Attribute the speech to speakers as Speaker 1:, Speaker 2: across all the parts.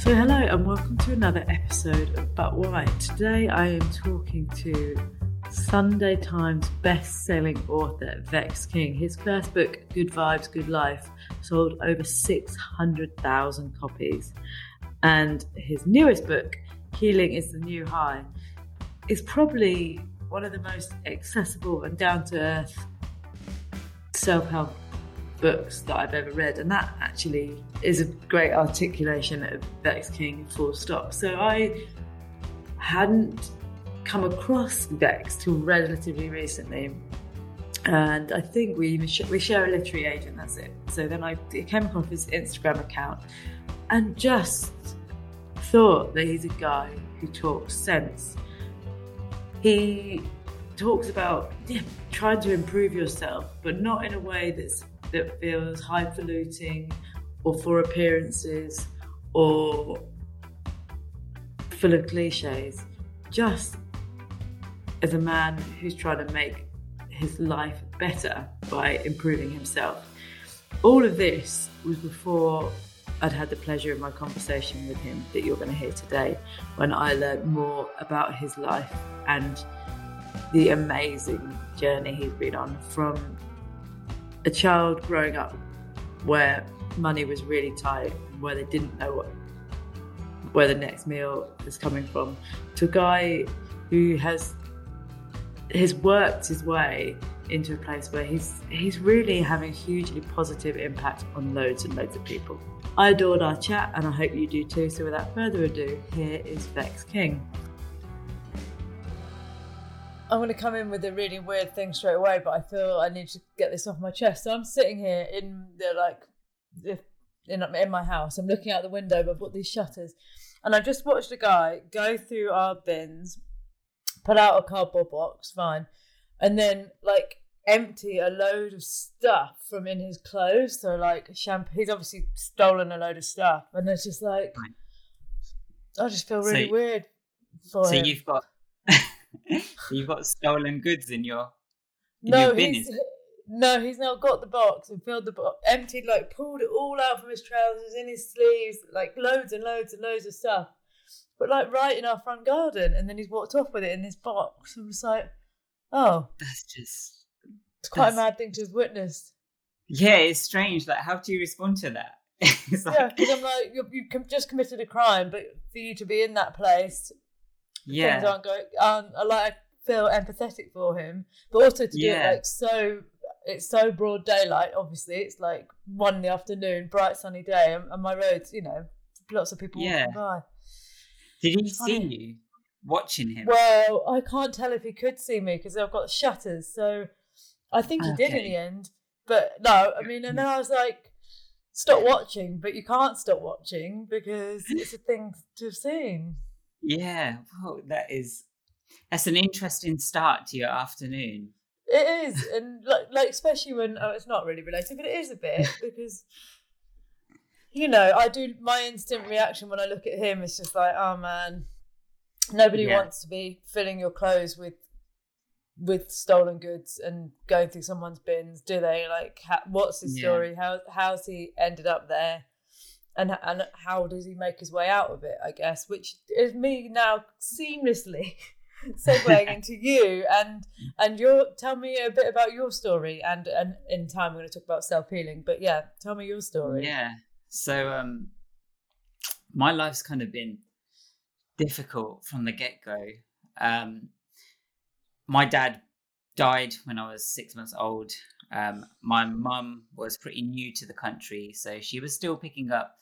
Speaker 1: So, hello and welcome to another episode of But Why. Today I am talking to Sunday Times best-selling author Vex King. His first book, Good Vibes, Good Life, sold over 600,000 copies. And his newest book, Healing is the New High, is probably one of the most accessible and down-to-earth self-help books that I've ever read, and that actually is a great articulation of Vex King, full stop. So I hadn't come across Vex till relatively recently, and I think we we share a literary agent. That's it. So then I came across his Instagram account, and just thought that he's a guy who talks sense. He talks about yeah, trying to improve yourself, but not in a way that's that feels highfalutin or for appearances or full of cliches. Just as a man who's trying to make his life better by improving himself. All of this was before I'd had the pleasure of my conversation with him that you're going to hear today, when I learned more about his life and the amazing journey he's been on from a child growing up where money was really tight, where they didn't know what where the next meal is coming from, to a guy who has has worked his way into a place where he's he's really having a hugely positive impact on loads and loads of people. I adored our chat and I hope you do too. So without further ado, here is Vex King. I'm going to come in with a really weird thing straight away, but I feel I need to get this off my chest. So I'm sitting here in the like, in in my house. I'm looking out the window. But I've got these shutters, and I just watched a guy go through our bins, pull out a cardboard box, fine, and then like empty a load of stuff from in his clothes. So like shampoo. He's obviously stolen a load of stuff, and it's just like, I just feel really so, weird.
Speaker 2: For so
Speaker 1: him.
Speaker 2: you've got You've got stolen goods in your in
Speaker 1: no,
Speaker 2: your bin.
Speaker 1: He's, no, he's now got the box and filled the box, emptied, like pulled it all out from his trousers, in his sleeves, like loads and loads and loads of stuff. But like right in our front garden, and then he's walked off with it in this box. I was like, oh,
Speaker 2: that's just.
Speaker 1: It's quite a mad thing to have witnessed.
Speaker 2: Yeah, it's strange. Like, how do you respond to that?
Speaker 1: like... Yeah, because I'm like, you have just committed a crime, but for you to be in that place
Speaker 2: yeah.
Speaker 1: things aren't going. Um, I like feel empathetic for him, but also to do yeah. it like so. It's so broad daylight. Obviously, it's like one in the afternoon, bright sunny day, and, and my roads, you know, lots of people yeah. walking by.
Speaker 2: Did he see you watching him?
Speaker 1: Well, I can't tell if he could see me because I've got shutters. So I think he okay. did in the end. But no, I mean, and then I was like, stop watching, but you can't stop watching because it's a thing to have seen.
Speaker 2: Yeah, well, that is that's an interesting start to your afternoon.
Speaker 1: It is, and like, like especially when oh, it's not really related, but it is a bit because you know I do my instant reaction when I look at him is just like, oh man, nobody yeah. wants to be filling your clothes with with stolen goods and going through someone's bins, do they? Like, ha- what's his yeah. story? How how's he ended up there? And and how does he make his way out of it? I guess, which is me now seamlessly
Speaker 3: segueing into you and and your tell me a bit about your story and and in time we're going to talk about self healing. But yeah, tell me your story.
Speaker 2: Yeah. So um, my life's kind of been difficult from the get go. Um, my dad died when I was six months old. Um, my mum was pretty new to the country, so she was still picking up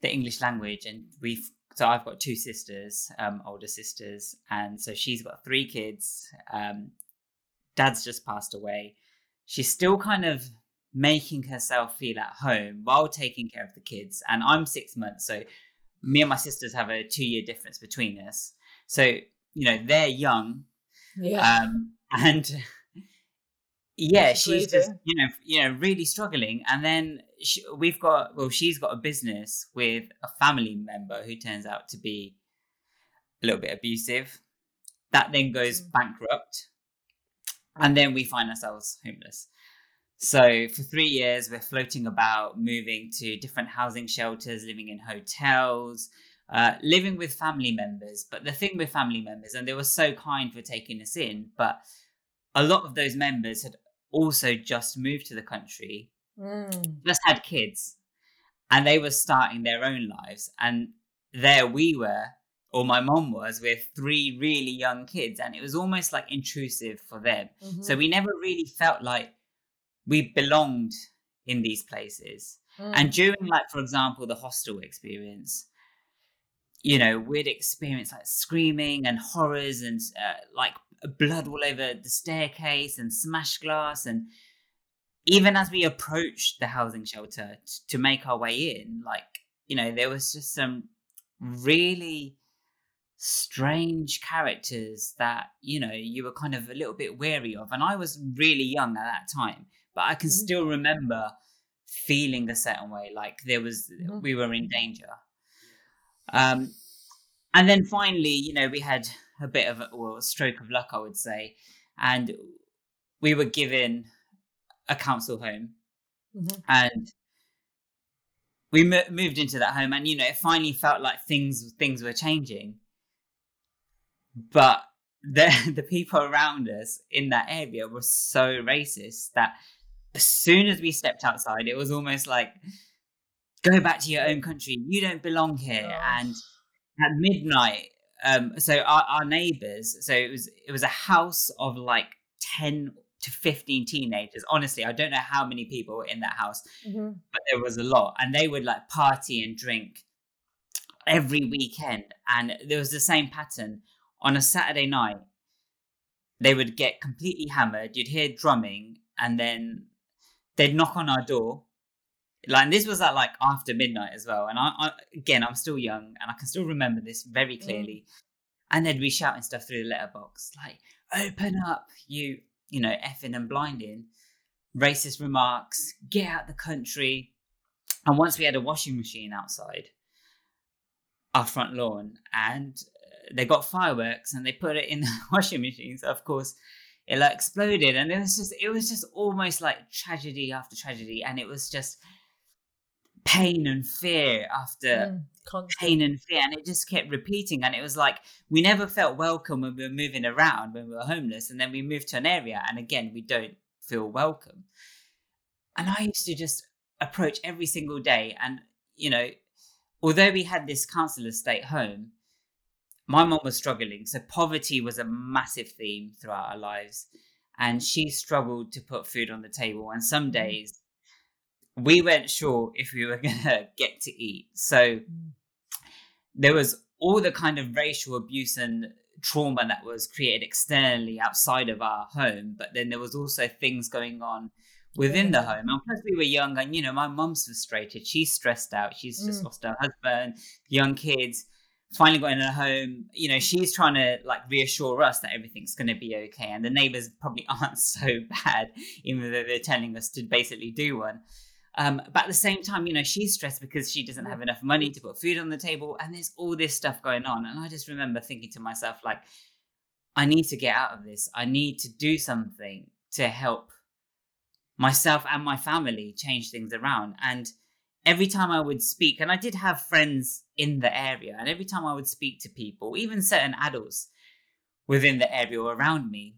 Speaker 2: the English language. And we've so I've got two sisters, um, older sisters, and so she's got three kids. Um, dad's just passed away. She's still kind of making herself feel at home while taking care of the kids. And I'm six months, so me and my sisters have a two year difference between us. So, you know, they're young.
Speaker 3: Yeah.
Speaker 2: Um, and yeah, she's just, you know, you know, really struggling. And then she, we've got, well, she's got a business with a family member who turns out to be a little bit abusive. That then goes
Speaker 3: Mm.
Speaker 2: bankrupt. And then we find ourselves homeless. So for three years, we're floating about, moving to different housing shelters, living in hotels, uh, living with family members. But the thing with family members, and they were so kind for taking us in, but a lot of those members had also just moved to the country,
Speaker 3: Mm.
Speaker 2: just had kids, and they were starting their own lives. And there we were, or my mom was, with three really young kids, and it was almost like intrusive for them.
Speaker 3: Mhm.
Speaker 2: So we never really felt like we belonged in these places.
Speaker 3: Mm.
Speaker 2: And during, like, for example, the hostel experience, you know, we'd experience like screaming and horrors and uh, like blood all over the staircase and smashed glass. And even as we approached the housing shelter t- to make our way in, like, you know, there was just some really strange characters that, you know, you were kind of a little bit wary of. And I was really young at that time, but I can
Speaker 3: Mhm.
Speaker 2: still remember feeling a certain way, like there was,
Speaker 3: Mhm.
Speaker 2: we were in danger. Um, and then finally, you know, we had a bit of a, well, a stroke of luck, I would say, and we were given a council home,
Speaker 3: Mhm.
Speaker 2: and we mo- moved into that home, and you know, it finally felt like things things were changing. But the the people around us in that area were so racist that as soon as we stepped outside, it was almost like, "Go back to your own country. You don't belong here."
Speaker 3: Oh.
Speaker 2: And at midnight, um, so our, our neighbors, so it was it was a house of like ten to fifteen teenagers. Honestly, I don't know how many people were in that house,
Speaker 3: Mhm.
Speaker 2: but there was a lot, and they would like party and drink every weekend, and there was the same pattern on a Saturday night. They would get completely hammered. You'd hear drumming, and then they'd knock on our door. Like and this was at like after midnight as well. And I, I again, I'm still young, and I can still remember this very clearly. And they'd be shouting stuff through the letterbox like, "Open up, you, you know, effing and blinding." Racist remarks. Get out the country. And once we had a washing machine outside our front lawn, and uh, they got fireworks and they put it in the washing machine. So of course, it like exploded, and it was just it was just almost like tragedy after tragedy, and it was just pain and fear after
Speaker 3: Mm.
Speaker 2: Pain and fear, and it just kept repeating. And it was like we never felt welcome when we were moving around when we were homeless, and then we moved to an area, and again we don't feel welcome. And I used to just approach every single day, and you know, although we had this council estate home, my mom was struggling. So poverty was a massive theme throughout our lives, and she struggled to put food on the table. And some days we weren't sure if we were gonna get to eat. So there was all the kind of racial abuse and trauma that was created externally outside of our home, but then there was also things going on within the home. And plus, we were young, and you know, my mum's frustrated. She's stressed out. She's just
Speaker 3: Mm.
Speaker 2: lost her husband, young kids. Finally got in a home. You know, she's trying to like reassure us that everything's going to be okay, and the neighbors probably aren't so bad, even though they're telling us to basically do one. Um, but at the same time, you know, she's stressed because she doesn't have enough money to put food on the table, and there's all this stuff going on. And I just remember thinking to myself, like, I need to get out of this. I need to do something to help myself and my family change things around. And every time I would speak, and I did have friends in the area, and every time I would speak to people, even certain adults, within the area or around me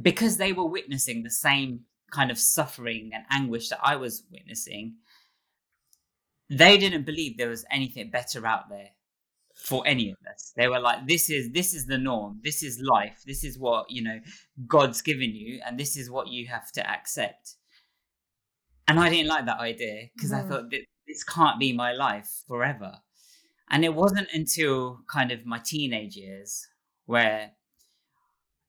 Speaker 2: because they were witnessing the same kind of suffering and anguish that I was witnessing. They didn't believe there was anything better out there for any of us. They were like, "This is this is the norm. This is life. This is what you know God's given you, and this is what you have to accept." And I didn't like that idea because I mm. thought that this can't be my life forever. And it wasn't until kind of my teenage years where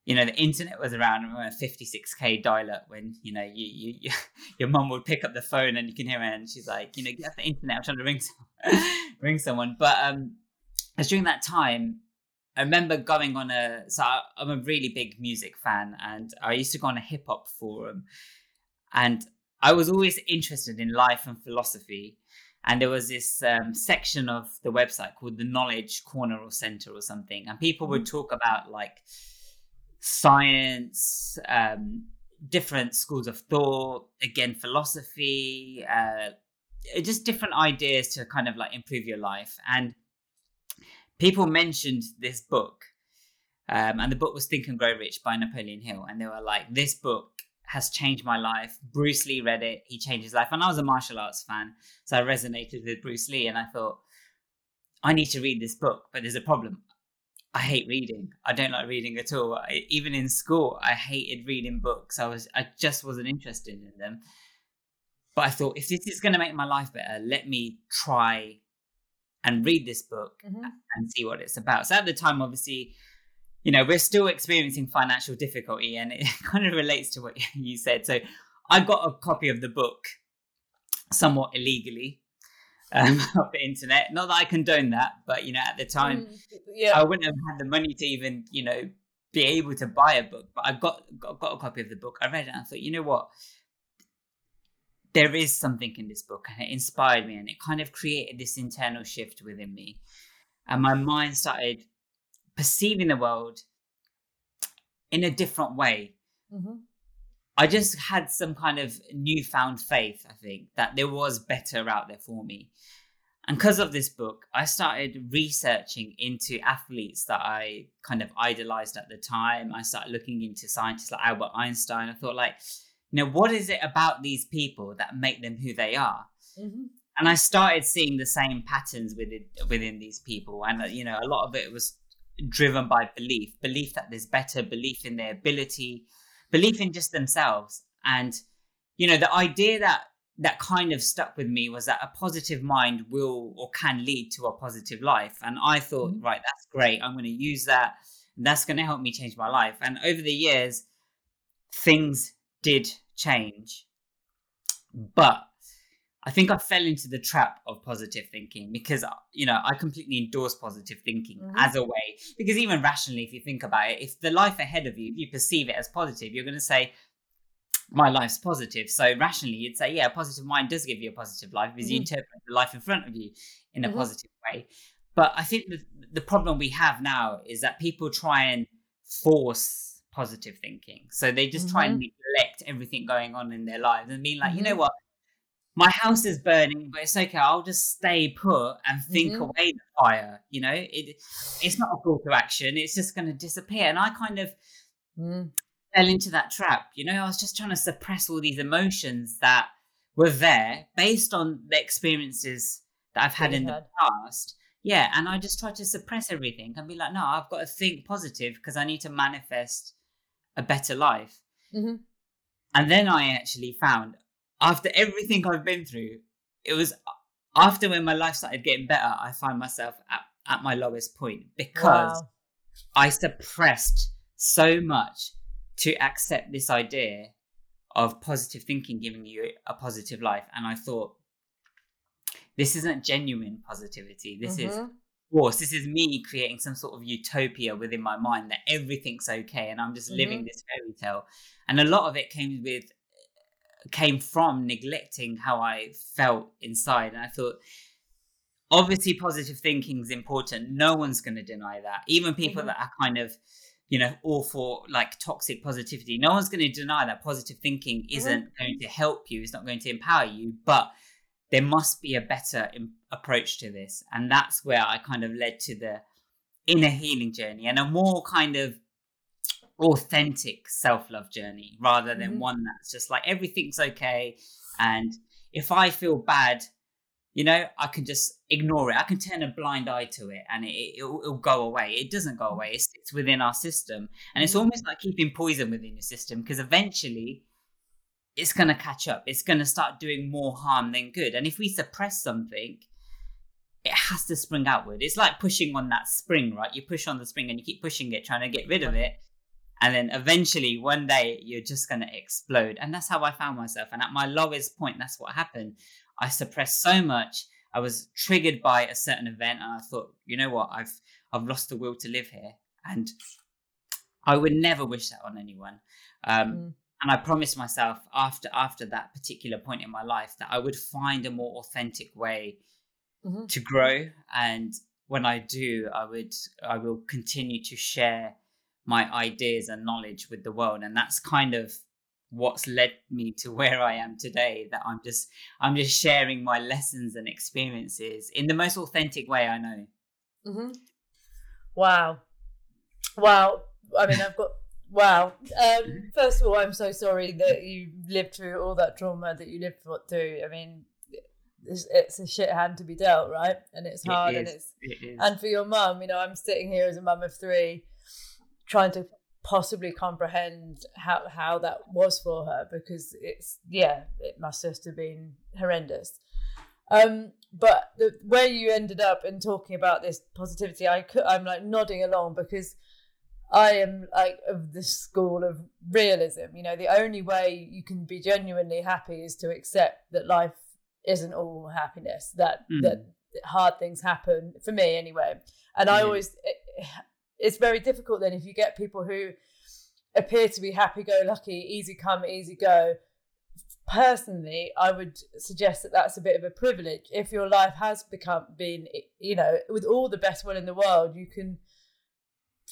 Speaker 2: you know the internet was around and we were 56k dial-up when you know you, you, you your mum would pick up the phone and you can hear her and she's like you know get off the internet i'm trying to ring someone, ring someone. But um as during that time i remember going on a so I, i'm a really big music fan and i used to go on a hip-hop forum and i was always interested in life and philosophy and there was this um, section of the website called the knowledge corner or center or something and people would talk about like science um, different schools of thought again philosophy uh, just different ideas to kind of like improve your life and people mentioned this book um, and the book was think and grow rich by napoleon hill and they were like this book has changed my life. Bruce Lee read it, he changed his life. And I was a martial arts fan, so I resonated with Bruce Lee and I thought, I need to read this book, but there's a problem. I hate reading. I don't like reading at all. I, even in school, I hated reading books. I was I just wasn't interested in them. But I thought if this is going to make my life better, let me try and read this book mm-hmm. and see what it's about. So at the time obviously you know, we're still experiencing financial difficulty, and it kind of relates to what you said. So, I got a copy of the book somewhat illegally um, off the internet. Not that I condone that, but you know, at the time, mm, yeah. I wouldn't have had the money to even, you know, be able to buy a book. But I got, got got a copy of the book. I read it, and I thought, you know what? There is something in this book, and it inspired me, and it kind of created this internal shift within me, and my mind started perceiving the world in a different way. Mm-hmm. I just had some kind of newfound faith, I think, that there was better out there for me. And because of this book, I started researching into athletes that I kind of idolized at the time. I started looking into scientists like Albert Einstein. I thought, like, you know, what is it about these people that make them who they are? Mm-hmm. And I started seeing the same patterns within within these people, and you know, a lot of it was driven by belief belief that there's better belief in their ability belief in just themselves. And you know the idea that that kind of stuck with me was that a positive mind will or can lead to a positive life. And i thought mm-hmm. right that's great. I'm going to use that. That's going to help me change my life. And over the years things did change. But I think I fell into the trap of positive thinking because you know I completely endorse positive thinking mm-hmm. as a way because even rationally, if you think about it, if the life ahead of you, if you perceive it as positive, you're going to say, "My life's positive." So rationally, you'd say, "Yeah, a positive mind does give you a positive life because mm-hmm. you interpret the life in front of you in a mm-hmm. positive way." But I think the, the problem we have now is that people try and force positive thinking, so they just try and mm-hmm. neglect everything going on in their lives and being like, "You know mm-hmm. what." My house is burning, but it's okay. I'll just stay put and think mm-hmm. away the fire. You know, it it's not a call to action. It's just going to disappear. And I kind of mm. fell into that trap. You know, I was just trying to suppress all these emotions that were there based on the experiences that I've had in the past. Yeah, and I just tried to suppress everything and be like, no, I've got to think positive because I need to manifest a better life. Mm-hmm. And then I actually found after everything I've been through, it was after when my life started getting better, I find myself at, at my lowest point because wow. I suppressed so much to accept this idea of positive thinking giving you a positive life. And I thought, this isn't genuine positivity. This mm-hmm. is force. This is me creating some sort of utopia within my mind that everything's okay and I'm just mm-hmm. living this fairy tale. And a lot of it came with came from neglecting how I felt inside. And I thought, obviously, positive thinking is important. No one's going to deny that. Even people mm-hmm. that are kind of, you know, all for like toxic positivity, no one's going to deny that positive thinking mm-hmm. isn't mm-hmm. going to help you. It's not going to empower you. But there must be a better Im- approach to this. And that's where I kind of led to the inner healing journey and a more kind of authentic self-love journey rather than
Speaker 1: Mhm.
Speaker 2: one that's just like everything's okay. And if i feel bad you know i can just ignore it. I can turn a blind eye to it and it, it'll, it'll go away. It doesn't go away. It sits within our system. And it's
Speaker 1: Mhm.
Speaker 2: almost like keeping poison within your system because eventually it's going to catch up. It's going to start doing more harm than good. And if we suppress something it has to spring outward. It's like pushing on that spring right? You push on the spring and you keep pushing it trying to get rid of it and then eventually one day you're just going to explode. And that's how i found myself. And at my lowest point that's what happened. I suppressed so much. I was triggered by a certain event. And i thought you know what? I've i've lost the will to live here. And i would never wish that on anyone. Um,
Speaker 1: Mm.
Speaker 2: and i promised myself after after that particular point in my life that i would find a more authentic way
Speaker 1: Mhm.
Speaker 2: to grow. And when i do i would i will continue to share my ideas and knowledge with the world and that's kind of what's led me to where i am today that i'm just i'm just sharing my lessons and experiences in the most authentic way i know
Speaker 1: hmm Wow. Wow. I mean, I've got. Wow. Um, first of all, I'm so sorry that you lived through all that trauma that you lived through. I mean, it's, it's a shit hand to be dealt, right? And it's
Speaker 2: It
Speaker 1: hard, and it's
Speaker 2: it is.
Speaker 1: and for your mum, you know, I'm sitting here as a mum of three, trying to possibly comprehend how how that was for her because it's yeah, it must just have been horrendous. Um, but the where you ended up in talking about this positivity, I could, I'm like nodding along because I am like of the school of realism. You know, the only way you can be genuinely happy is to accept that life isn't all happiness. That
Speaker 2: Mm.
Speaker 1: that hard things happen for me anyway. And I always, it, it's very difficult then if you get people who appear to be happy-go-lucky, easy come, easy go. Personally, I would suggest that that's a bit of a privilege. If your life has become been, you know, with all the best will in the world, you can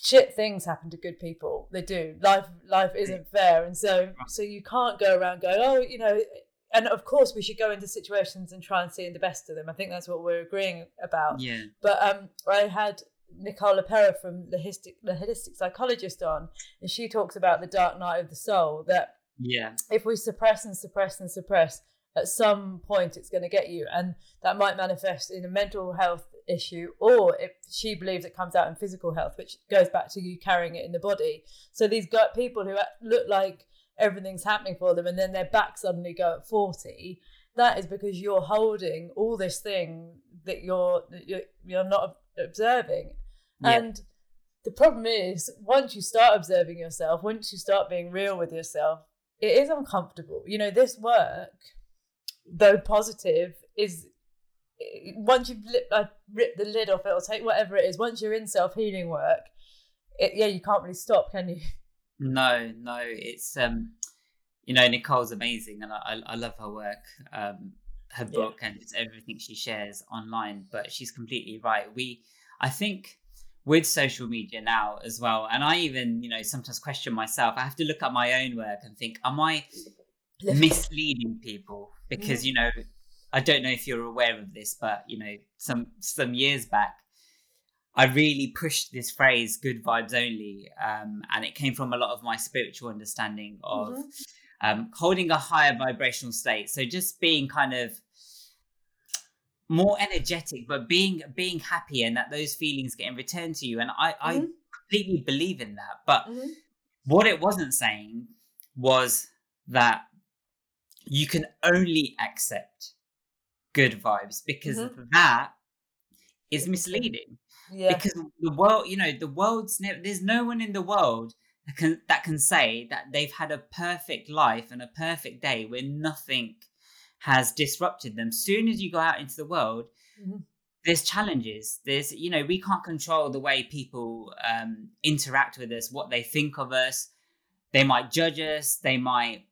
Speaker 1: shit things happen to good people. They do. Life life isn't fair, and so so you can't go around going, oh, you know. And of course, we should go into situations and try and see the best of them. I think that's what we're agreeing about.
Speaker 2: yeah
Speaker 1: But um, I had Nicole LePera from the holistic, the holistic psychologist on, and she talks about the dark night of the soul. That
Speaker 2: yeah
Speaker 1: if we suppress and suppress and suppress, at some point it's going to get you, and that might manifest in a mental health issue, or if she believes it comes out in physical health, which goes back to you carrying it in the body. So these got people who look like everything's happening for them, and then their back suddenly go at forty. That is because you're holding all this thing that you're that you're, you're not observing,
Speaker 2: Yeah.
Speaker 1: and the problem is once you start observing yourself, once you start being real with yourself, it is uncomfortable. You know, this work, though positive, is once you've lit, uh, ripped the lid off it or take whatever it is, once you're in self healing work, it, yeah, you can't really stop, can you?
Speaker 2: No, no, it's um, you know, Nicole's amazing, and I, I, I love her work, um, her
Speaker 1: Yeah.
Speaker 2: book, and it's everything she shares online. But she's completely right. We, I think, with social media now as well, and I even, you know, sometimes question myself. I have to look at my own work and think, am I misleading people? Because you know, I don't know if you're aware of this, but you know, some some years back, I really pushed this phrase "good vibes only," um, and it came from a lot of my spiritual understanding of
Speaker 1: Mhm.
Speaker 2: Um, holding a higher vibrational state. So just being kind of more energetic, but being being happy, and that those feelings get in return to you. And I, I
Speaker 1: Mhm.
Speaker 2: completely believe in that. But
Speaker 1: Mhm.
Speaker 2: what it wasn't saying was that you can only accept good vibes because that is misleading
Speaker 1: Yeah.
Speaker 2: because the world you know the world's never there's no one in the world can that can say that they've had a perfect life and a perfect day where nothing has disrupted them. Soon as you go out into the world
Speaker 1: Mhm.
Speaker 2: there's challenges. There's you know we can't control the way people um, interact with us what they think of us. They might judge us. They might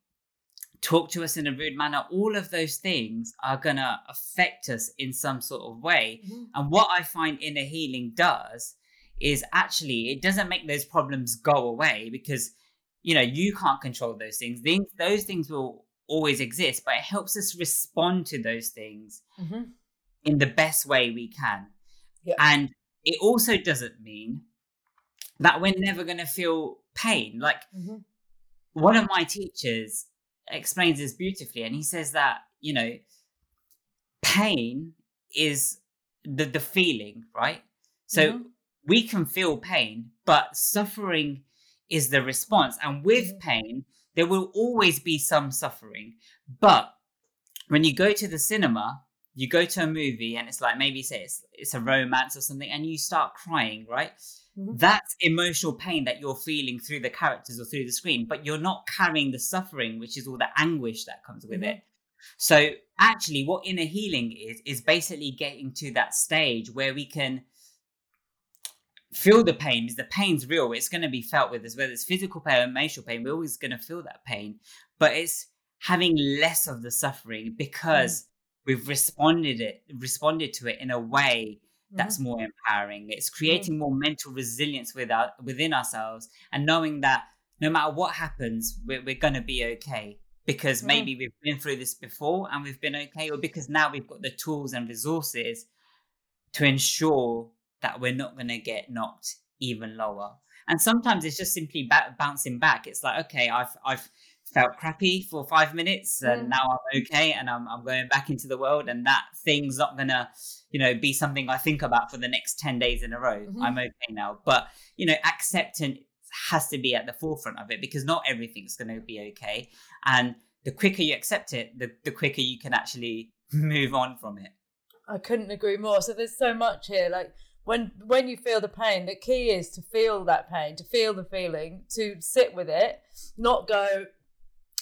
Speaker 2: talk to us in a rude manner. All of those things are going to affect us in some sort of way.
Speaker 1: Mhm.
Speaker 2: and what I find inner healing does is actually it doesn't make those problems go away because you know you can't control those things. Things those things will always exist, but it helps us respond to those things
Speaker 1: Mhm.
Speaker 2: in the best way we can.
Speaker 1: Yeah.
Speaker 2: And it also doesn't mean that we're never going to feel pain. Like
Speaker 1: Mhm.
Speaker 2: one of my teachers explains this beautifully, and he says that, you know, pain is the, the feeling, right? So
Speaker 1: Mhm.
Speaker 2: We can feel pain, but suffering is the response. And with
Speaker 1: Mhm.
Speaker 2: pain, there will always be some suffering. But when you go to the cinema, you go to a movie and it's like maybe say it's, it's a romance or something and you start crying, right?
Speaker 1: Mhm.
Speaker 2: That's emotional pain that you're feeling through the characters or through the screen, but you're not carrying the suffering, which is all the anguish that comes with
Speaker 1: Mhm.
Speaker 2: it. So actually what inner healing is is basically getting to that stage where we can feel the pain because the pain's real. It's going to be felt with us, whether it's physical pain or emotional pain. We're always going to feel that pain, but it's having less of the suffering because mm. we've responded it responded to it in a way that's mm-hmm. more empowering. It's mm. creating more mental resilience with our, within ourselves and knowing that no matter what happens, we're, we're going to be okay because maybe we've been through this before and we've been okay, or because now we've got the tools and resources to ensure that we're not going to get knocked even lower. And sometimes it's just simply ba- bouncing back. It's like, okay, I've I've felt crappy for five minutes, and
Speaker 1: Mm.
Speaker 2: now I'm okay, and I'm I'm going back into the world, and that thing's not gonna, you know, be something I think about for the next ten days in a row.
Speaker 1: Mhm.
Speaker 2: I'm okay now, but you know, acceptance has to be at the forefront of it because not everything's going to be okay, and the quicker you accept it, the the quicker you can actually move on from it.
Speaker 1: I couldn't agree more. So there's so much here. Like when when you feel the pain, the key is to feel that pain, to feel the feeling, to sit with it, not go,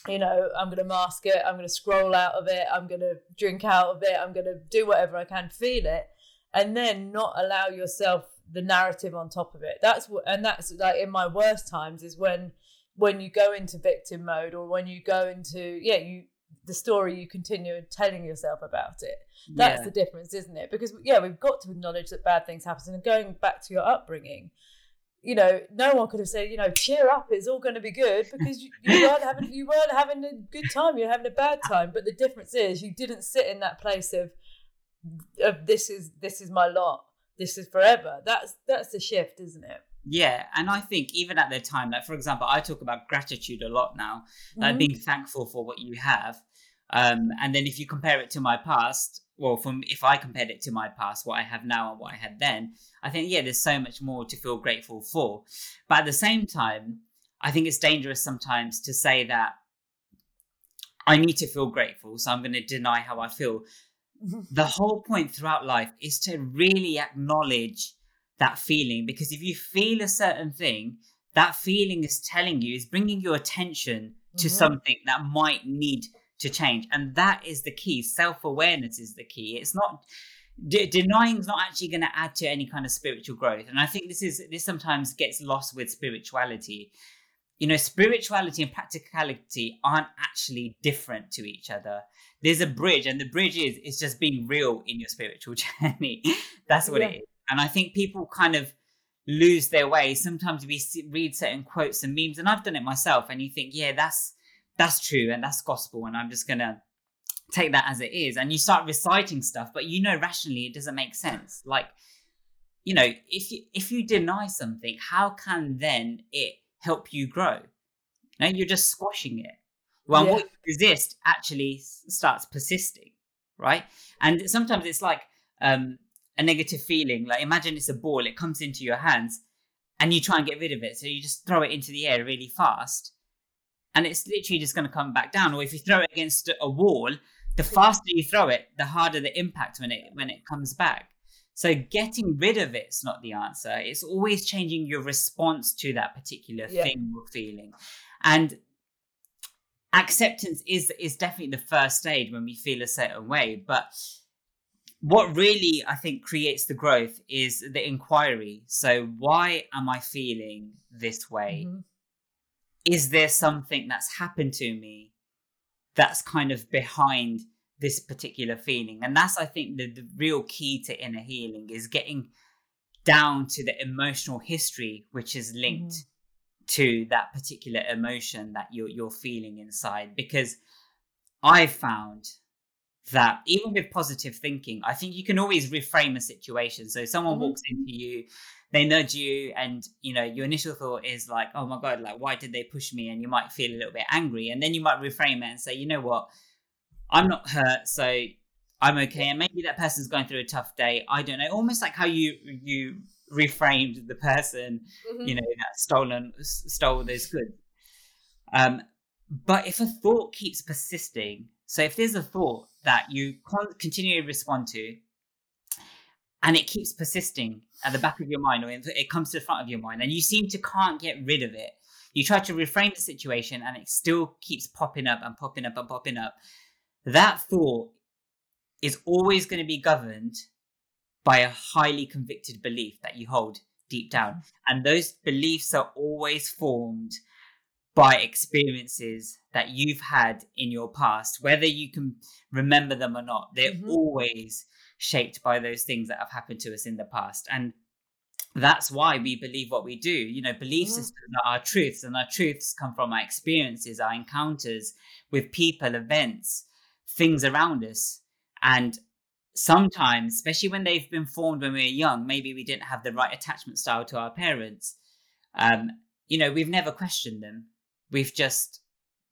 Speaker 1: you know, I'm gonna mask it, I'm gonna scroll out of it, I'm gonna drink out of it, I'm gonna do whatever I can feel it, and then not allow yourself the narrative on top of it. That's what and that's like in my worst times is when when you go into victim mode or when you go into yeah, you the story you continue telling yourself about it. That's
Speaker 2: Yeah.
Speaker 1: the difference isn't it? Because yeah we've got to acknowledge that bad things happen. And going back to your upbringing you know no one could have said you know cheer up it's all going to be good because you, you weren't having you weren't having a good time you're having a bad time. But the difference is you didn't sit in that place of of this is this is my lot this is forever. That's that's the shift isn't it
Speaker 2: Yeah, and I think even at the time, like for example, I talk about gratitude a lot now, like
Speaker 1: Mhm.
Speaker 2: being thankful for what you have. Um, and then if you compare it to my past, well, from if I compared it to my past, what I have now and what I had then, I think yeah, there's so much more to feel grateful for. But at the same time, I think it's dangerous sometimes to say that I need to feel grateful, so I'm going to deny how I feel. The whole point throughout life is to really acknowledge that feeling because if you feel a certain thing, that feeling is telling you, is bringing your attention to
Speaker 1: Mhm.
Speaker 2: something that might need to change. And that is the key. Self awareness is the key. It's not. De- denying is not actually going to add to any kind of spiritual growth and i think this is this sometimes gets lost with spirituality you know spirituality and practicality aren't actually different to each other there's a bridge and the bridge is is just being real in your spiritual journey that's what
Speaker 1: Yeah.
Speaker 2: it is and i think people kind of lose their way. Sometimes we see, read certain quotes and memes and i've done it myself and you think yeah that's that's true and that's gospel and i'm just gonna take that as it is. And you start reciting stuff but you know rationally it doesn't make sense. Like you know if you if you deny something how can then it help you grow? No you're just squashing it. Well
Speaker 1: Yeah.
Speaker 2: what you resist actually starts persisting right? And sometimes it's like um a negative feeling. Like imagine it's a ball it comes into your hands and you try and get rid of it. So you just throw it into the air really fast and it's literally just going to come back down. Or if you throw it against a wall the faster you throw it the harder the impact when it when it comes back. So getting rid of it's not the answer. It's always changing your response to that particular
Speaker 1: Yeah.
Speaker 2: thing or feeling. And acceptance is is definitely the first stage when we feel a certain way but what really i think creates the growth is the inquiry. So why am i feeling this way?
Speaker 1: Mhm.
Speaker 2: is there something that's happened to me that's kind of behind this particular feeling? And that's i think the, the real key to inner healing is getting down to the emotional history which is linked to that particular emotion that you're you're feeling inside. Because i found that even with positive thinking, I think you can always reframe a situation. So someone
Speaker 1: Mhm.
Speaker 2: walks into you, they nudge you, and you know your initial thought is like, "Oh my god, like why did they push me?" And you might feel a little bit angry, and then you might reframe it and say, "You know what? I'm not hurt, so I'm okay." And maybe that person's going through a tough day. I don't know. Almost like how you you reframed the person
Speaker 1: Mm-hmm.
Speaker 2: you know that stolen stole those goods um but if a thought keeps persisting so if there's a thought that you con- continually respond to and it keeps persisting at the back of your mind or it comes to the front of your mind and you seem to can't get rid of it you try to reframe the situation and it still keeps popping up and popping up and popping up that thought is always going to be governed by a highly convicted belief that you hold deep down. Mm-hmm. And those beliefs are always formed by experiences that you've had in your past, whether you can remember them or not. They're
Speaker 1: Mhm.
Speaker 2: always shaped by those things that have happened to us in the past. And that's why we believe what we do. You know, belief
Speaker 1: Mhm.
Speaker 2: systems are our truths, and our truths come from our experiences, our encounters with people, events, things around us. And sometimes, especially when they've been formed when we were young, maybe we didn't have the right attachment style to our parents. Um, you know, we've never questioned them. We've just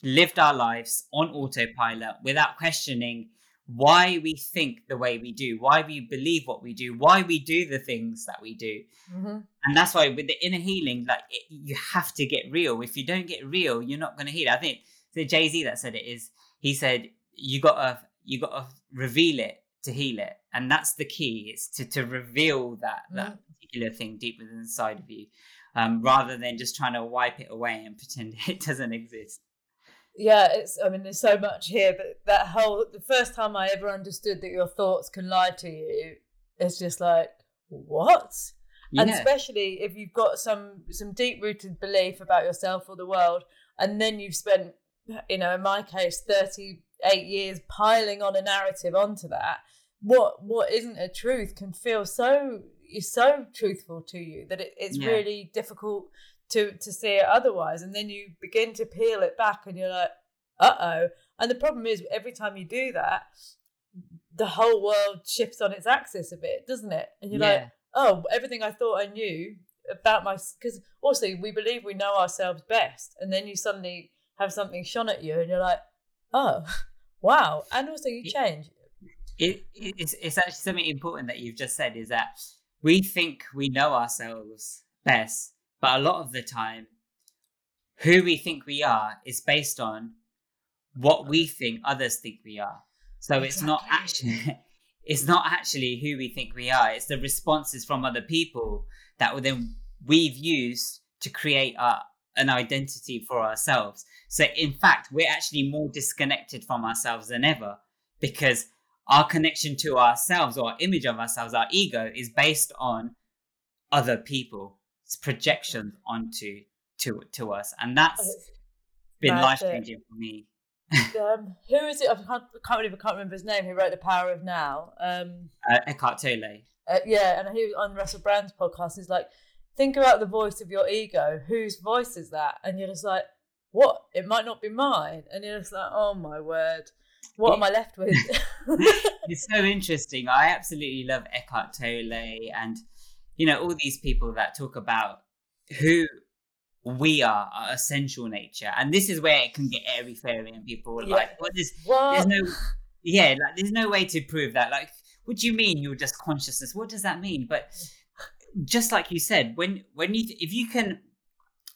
Speaker 2: lived our lives on autopilot without questioning why we think the way we do, why we believe what we do, why we do the things that we do.
Speaker 1: Mm-hmm.
Speaker 2: And that's why with the inner healing, like it, you have to get real. If you don't get real, you're not going to heal. I think the Jay Z that said it is he said you gotta you gotta reveal it to heal it, and that's the key. Is to to reveal that that particular thing deep within inside of you, um, rather than just trying to wipe it away and pretend it doesn't exist.
Speaker 1: Yeah, it's. I mean, there's so much here, but that whole the first time I ever understood that your thoughts can lie to you, it's just like what? And especially if you've got some some deep rooted belief about yourself or the world, and then you've spent, you know, in my case, thirty eight years piling on a narrative onto that. What what isn't a truth can feel so is so truthful to you that it, it's
Speaker 2: Yeah.
Speaker 1: really difficult to to see it otherwise. And then you begin to peel it back, and you're like, uh oh. And the problem is, every time you do that, the whole world shifts on its axis a bit, doesn't it? And you're like, oh, everything I thought I knew about my because also we believe we know ourselves best, and then you suddenly have something shone at you, and you're like, oh, wow, and also you change.
Speaker 2: it, it- it's, it's actually something important that you've just said is that we think we know ourselves best, but a lot of the time, who we think we are is based on what we think others think we are. So it's not actually it's not actually who we think we are. It's the responses from other people that then we've used to create a, an identity for ourselves. So in fact, we're actually more disconnected from ourselves than ever because our connection to ourselves or our image of ourselves, our ego, is based on other people. It's projection onto to to us, and that's been life changing for me.
Speaker 1: Um, who is it? I can't, I can't believe I can't remember his name. Who wrote The Power of Now? Um,
Speaker 2: Uh, Eckhart Tolle.
Speaker 1: uh, yeah, and he was on Russell Brand's podcast. He's like, think about the voice of your ego. Whose voice is that? And you're just like, what? It might not be mine. And you're just like, oh my word, what am I left with?
Speaker 2: it's so interesting. I absolutely love Eckhart Tolle and you know all these people that talk about who we are, our essential nature, and this is where it can get airy fairy, and people
Speaker 1: Yeah.
Speaker 2: like, "What is?"
Speaker 1: what?
Speaker 2: There's no, yeah, like there's no way to prove that. Like, what do you mean you're just consciousness? What does that mean? But just like you said, when when you if you can,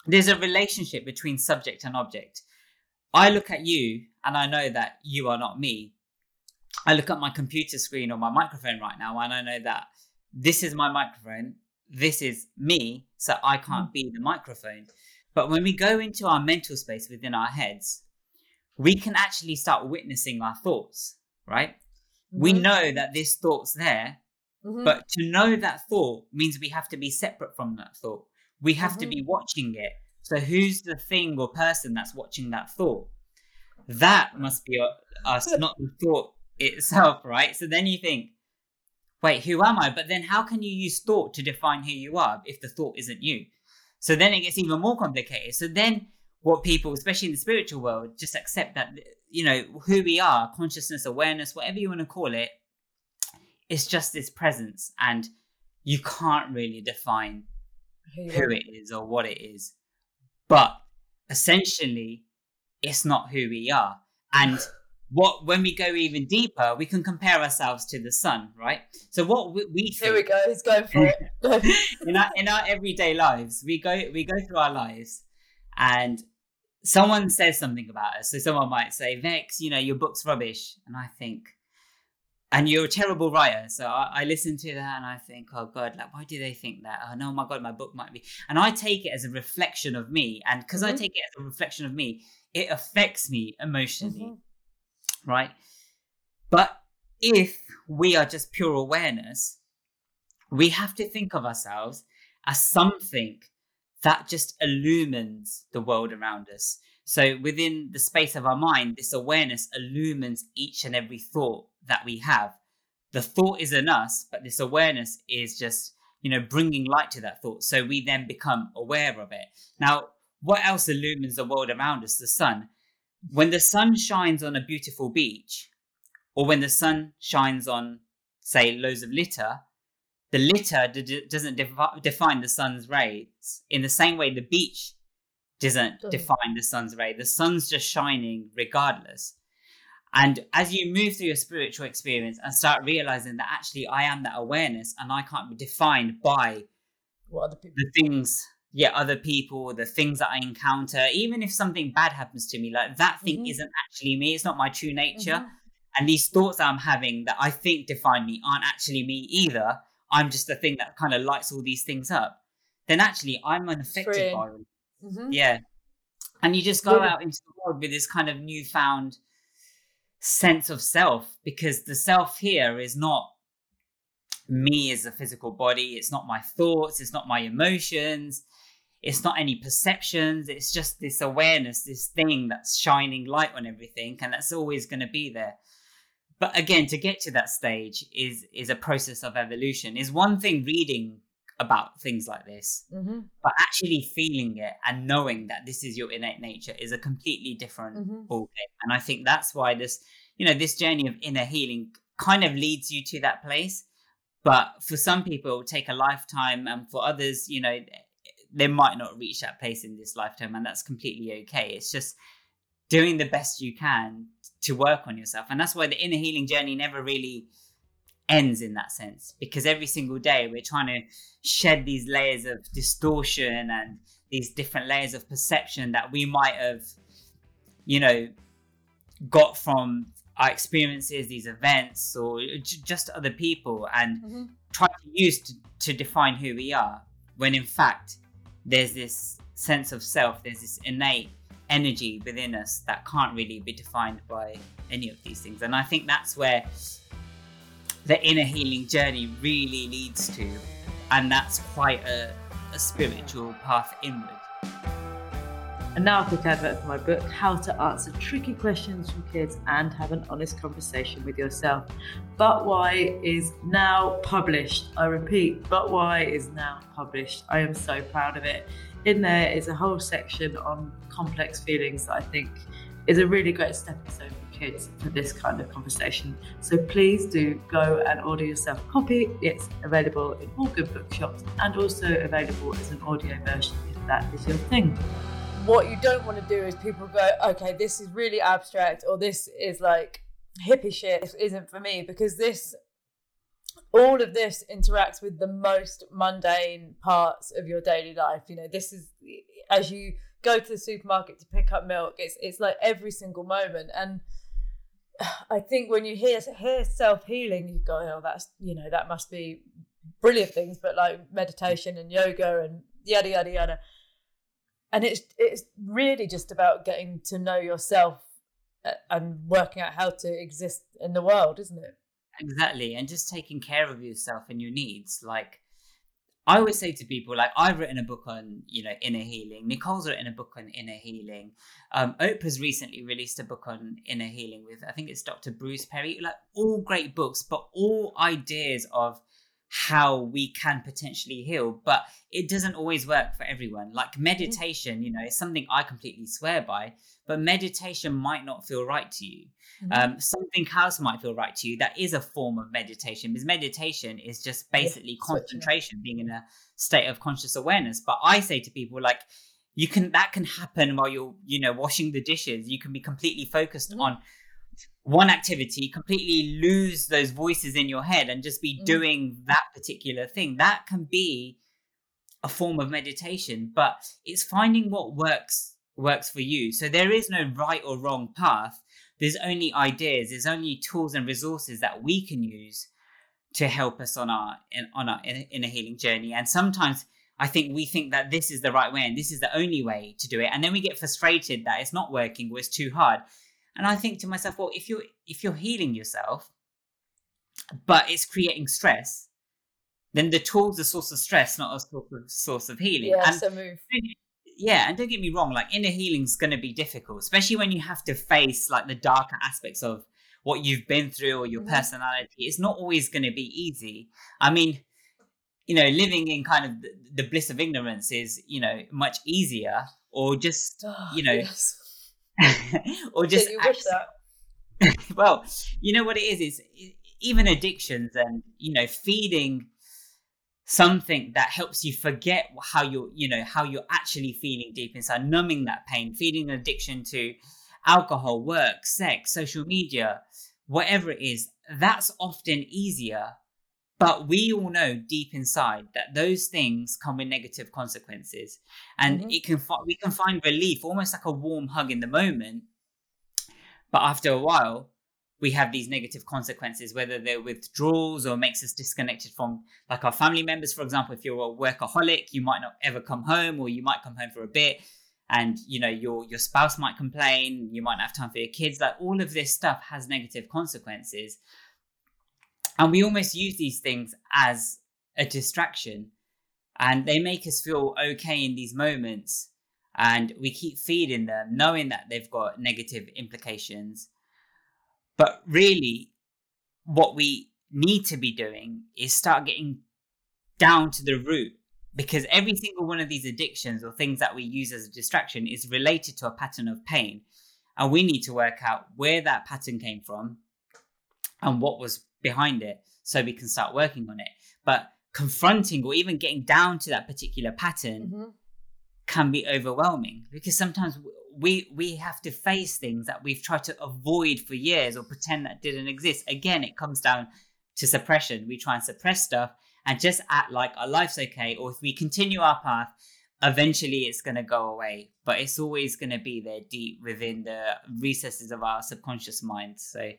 Speaker 2: there's a relationship between subject and object. I look at you and I know that you are not me. I look at my computer screen or my microphone right now and I know that this is my microphone, this is me, so I can't be the microphone. But when we go into our mental space within our heads, we can actually start witnessing our thoughts, right? We
Speaker 1: Mhm.
Speaker 2: know that this thought's there,
Speaker 1: Mhm.
Speaker 2: but to know that thought means we have to be separate from that thought. We have to
Speaker 1: Mhm.
Speaker 2: be watching it. So who's the thing or person that's watching that thought? That must be uh, us, not the thought itself, right? So then you think, wait, who am I? But then how can you use thought to define who you are if the thought isn't you? So then it gets even more complicated. So then what people, especially in the spiritual world, just accept that you know who we are, consciousness, awareness, whatever you want to call it, it's just this presence, and you can't really define
Speaker 3: Who
Speaker 2: who it is or what it is. But essentially, it's not who we are. And what when we go even deeper, we can compare ourselves to the sun, right? So what we, we
Speaker 1: Here we go. He's going for it.
Speaker 2: in our in our everyday lives, we go we go through our lives, and someone says something about us. So someone might say, "Vex, you know your book's rubbish," and I think, and you're a terrible writer. So I, I listen to that and I think, "Oh God, like why do they think that? Oh no, my God, my book might be." And I take it as a reflection of me, and because I
Speaker 1: Mhm.
Speaker 2: take it as a reflection of me, it affects me emotionally, mm-hmm. right? But if we are just pure awareness, we have to think of ourselves as something that just illumines the world around us. So within the space of our mind, this awareness illumines each and every thought that we have. The thought is in us, but this awareness is just, you know, bringing light to that thought. So we then become aware of it. Now, what else illumines the world around us? The sun. When the sun shines on a beautiful beach, or when the sun shines on, say, loads of litter, the litter d- doesn't defi- define the sun's rays in the same way the beach doesn't define the sun's ray. The sun's just shining regardless. And as you move through your spiritual experience and start realizing that actually I am that awareness and I can't be defined by
Speaker 1: What
Speaker 2: the things, yeah, other people, the things that I encounter, even if something bad happens to me, like that thing
Speaker 1: Mhm.
Speaker 2: isn't actually me, it's not my true nature
Speaker 1: Mhm.
Speaker 2: and these thoughts I'm having that I think define me aren't actually me either. I'm just the thing that kind of lights all these things up. Then actually, I'm unaffected
Speaker 1: Freeing.
Speaker 2: by them.
Speaker 1: Mhm.
Speaker 2: Yeah, and you just go
Speaker 1: Yeah.
Speaker 2: out into the world with this kind of newfound sense of self because the self here is not me as a physical body. It's not my thoughts. It's not my emotions. It's not any perceptions. It's just this awareness, this thing that's shining light on everything, and that's always going to be there. But again, to get to that stage is is a process of evolution. Is one thing reading about things like this,
Speaker 1: Mhm.
Speaker 2: but actually feeling it and knowing that this is your innate nature is a completely different
Speaker 1: Mhm.
Speaker 2: ballgame. And I think that's why this, you know, this journey of inner healing kind of leads you to that place. But for some people, it will take a lifetime, and for others, you know, they might not reach that place in this lifetime, and that's completely okay. It's just doing the best you can to work on yourself, and that's why the inner healing journey never really ends in that sense because every single day we're trying to shed these layers of distortion and these different layers of perception that we might have you know got from our experiences these events or j- just other people and
Speaker 1: Mhm.
Speaker 2: try to use to, to define who we are when in fact there's this sense of self there's this innate energy within us that can't really be defined by any of these things and i think that's where the inner healing journey really leads to and that's quite a, a spiritual path inward
Speaker 3: And now a quick advert for my book, How to Answer Tricky Questions from Kids and Have an Honest Conversation with Yourself. But Why is now published. I repeat, But Why is now published. I am so proud of it. In there is a whole section on complex feelings that I think is a really great stepping stone for kids for this kind of conversation. So please do go and order yourself a copy. It's available in all good bookshops and also available as an audio version if that is your thing.
Speaker 1: What you don't want to do is people go, okay, this is really abstract, or this is like hippie shit. This isn't for me because this, all of this interacts with the most mundane parts of your daily life. You know, this is as you go to the supermarket to pick up milk. It's it's like every single moment, and I think when you hear hear self healing, you go, oh, that's you know that must be brilliant things, but like meditation and yoga and yada yada yada and it's it's really just about getting to know yourself uh, and working out how to exist in the world isn't it
Speaker 2: Exactly, and just taking care of yourself and your needs. Like I always say to people, like I've written a book on, you know, inner healing. Nicole's written a book on inner healing. Um, Oprah's recently released a book on inner healing with, I think it's Dr. Bruce Perry. Like all great books, but all ideas of how we can potentially heal but it doesn't always work for everyone like
Speaker 1: Mm-hmm.
Speaker 2: meditation you know is something i completely swear by but meditation might not feel right to you
Speaker 1: Mhm.
Speaker 2: um, something else might feel right to you that is a form of meditation because meditation is just basically
Speaker 1: off.
Speaker 2: concentration being in a state of conscious awareness but i say to people like you can that can happen while you're you know washing the dishes you can be completely focused
Speaker 1: Mhm.
Speaker 2: on one activity completely lose those voices in your head and just be
Speaker 1: Mhm.
Speaker 2: doing that particular thing. That can be a form of meditation but it's finding what works works for you. So there is no right or wrong path. There's only ideas. There's only tools and resources that we can use to help us on our in, on our in, in a healing journey. And sometimes i think we think that this is the right way and this is the only way to do it. And then we get frustrated that it's not working or it's too hard and i think to myself well if you're if you're healing yourself but it's creating stress then the tool's a source of stress not a source of source of healing
Speaker 1: Yeah,
Speaker 2: and
Speaker 1: so move.
Speaker 2: yeah and don't get me wrong like inner healing's going to be difficult especially when you have to face like the darker aspects of what you've been through or your
Speaker 1: Mhm.
Speaker 2: personality it's not always going to be easy i mean you know living in kind of the, the bliss of ignorance is you know much easier or just you know,
Speaker 1: yes.
Speaker 2: or just
Speaker 1: you wish that.
Speaker 2: well, you know what it is is even addictions and you know feeding something that helps you forget how you're you know how you're actually feeling deep inside numbing that pain feeding an addiction to alcohol work sex social media whatever it is that's often easier but we all know deep inside that those things come with negative consequences. And
Speaker 1: Mhm.
Speaker 2: it can fi- we can find relief almost like a warm hug in the moment. But after a while we have these negative consequences whether they're withdrawals or makes us disconnected from like our family members. For example if you're a workaholic you might not ever come home or you might come home for a bit and you know your your spouse might complain you might not have time for your kids. Like all of this stuff has negative consequences and we almost use these things as a distraction. And they make us feel okay in these moments. And we keep feeding them knowing that they've got negative implications. But really what we need to be doing is start getting down to the root. Because every single one of these addictions or things that we use as a distraction is related to a pattern of pain. And we need to work out where that pattern came from and what was behind it so we can start working on it. But confronting or even getting down to that particular pattern
Speaker 1: Mhm.
Speaker 2: can be overwhelming because sometimes we we have to face things that we've tried to avoid for years or pretend that didn't exist. Again it comes down to suppression. We try and suppress stuff and just act like our life's okay or if we continue our path eventually it's going to go away. But it's always going to be there deep within the recesses of our subconscious mind. So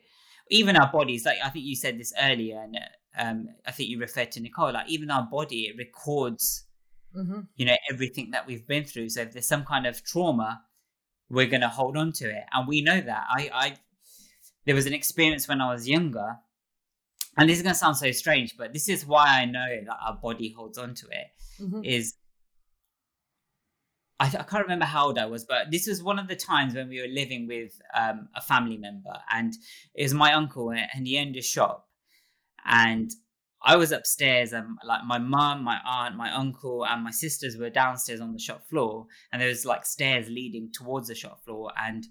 Speaker 2: even our bodies like i think you said this earlier and um, i think you referred to nicole like even our body it records
Speaker 1: Mhm.
Speaker 2: you know everything that we've been through so if there's some kind of trauma we're going to hold on to it and we know that i i there was an experience when i was younger and this is going to sound so strange but this is why i know that our body holds on to it
Speaker 1: Mhm.
Speaker 2: is I, I can't remember how old I was, but this was one of the times when we were living with um, a family member, and it was my uncle, and he owned a shop, and I was upstairs, and like my mum, my aunt, my uncle, and my sisters were downstairs on the shop floor, and there was like stairs leading towards the shop floor, and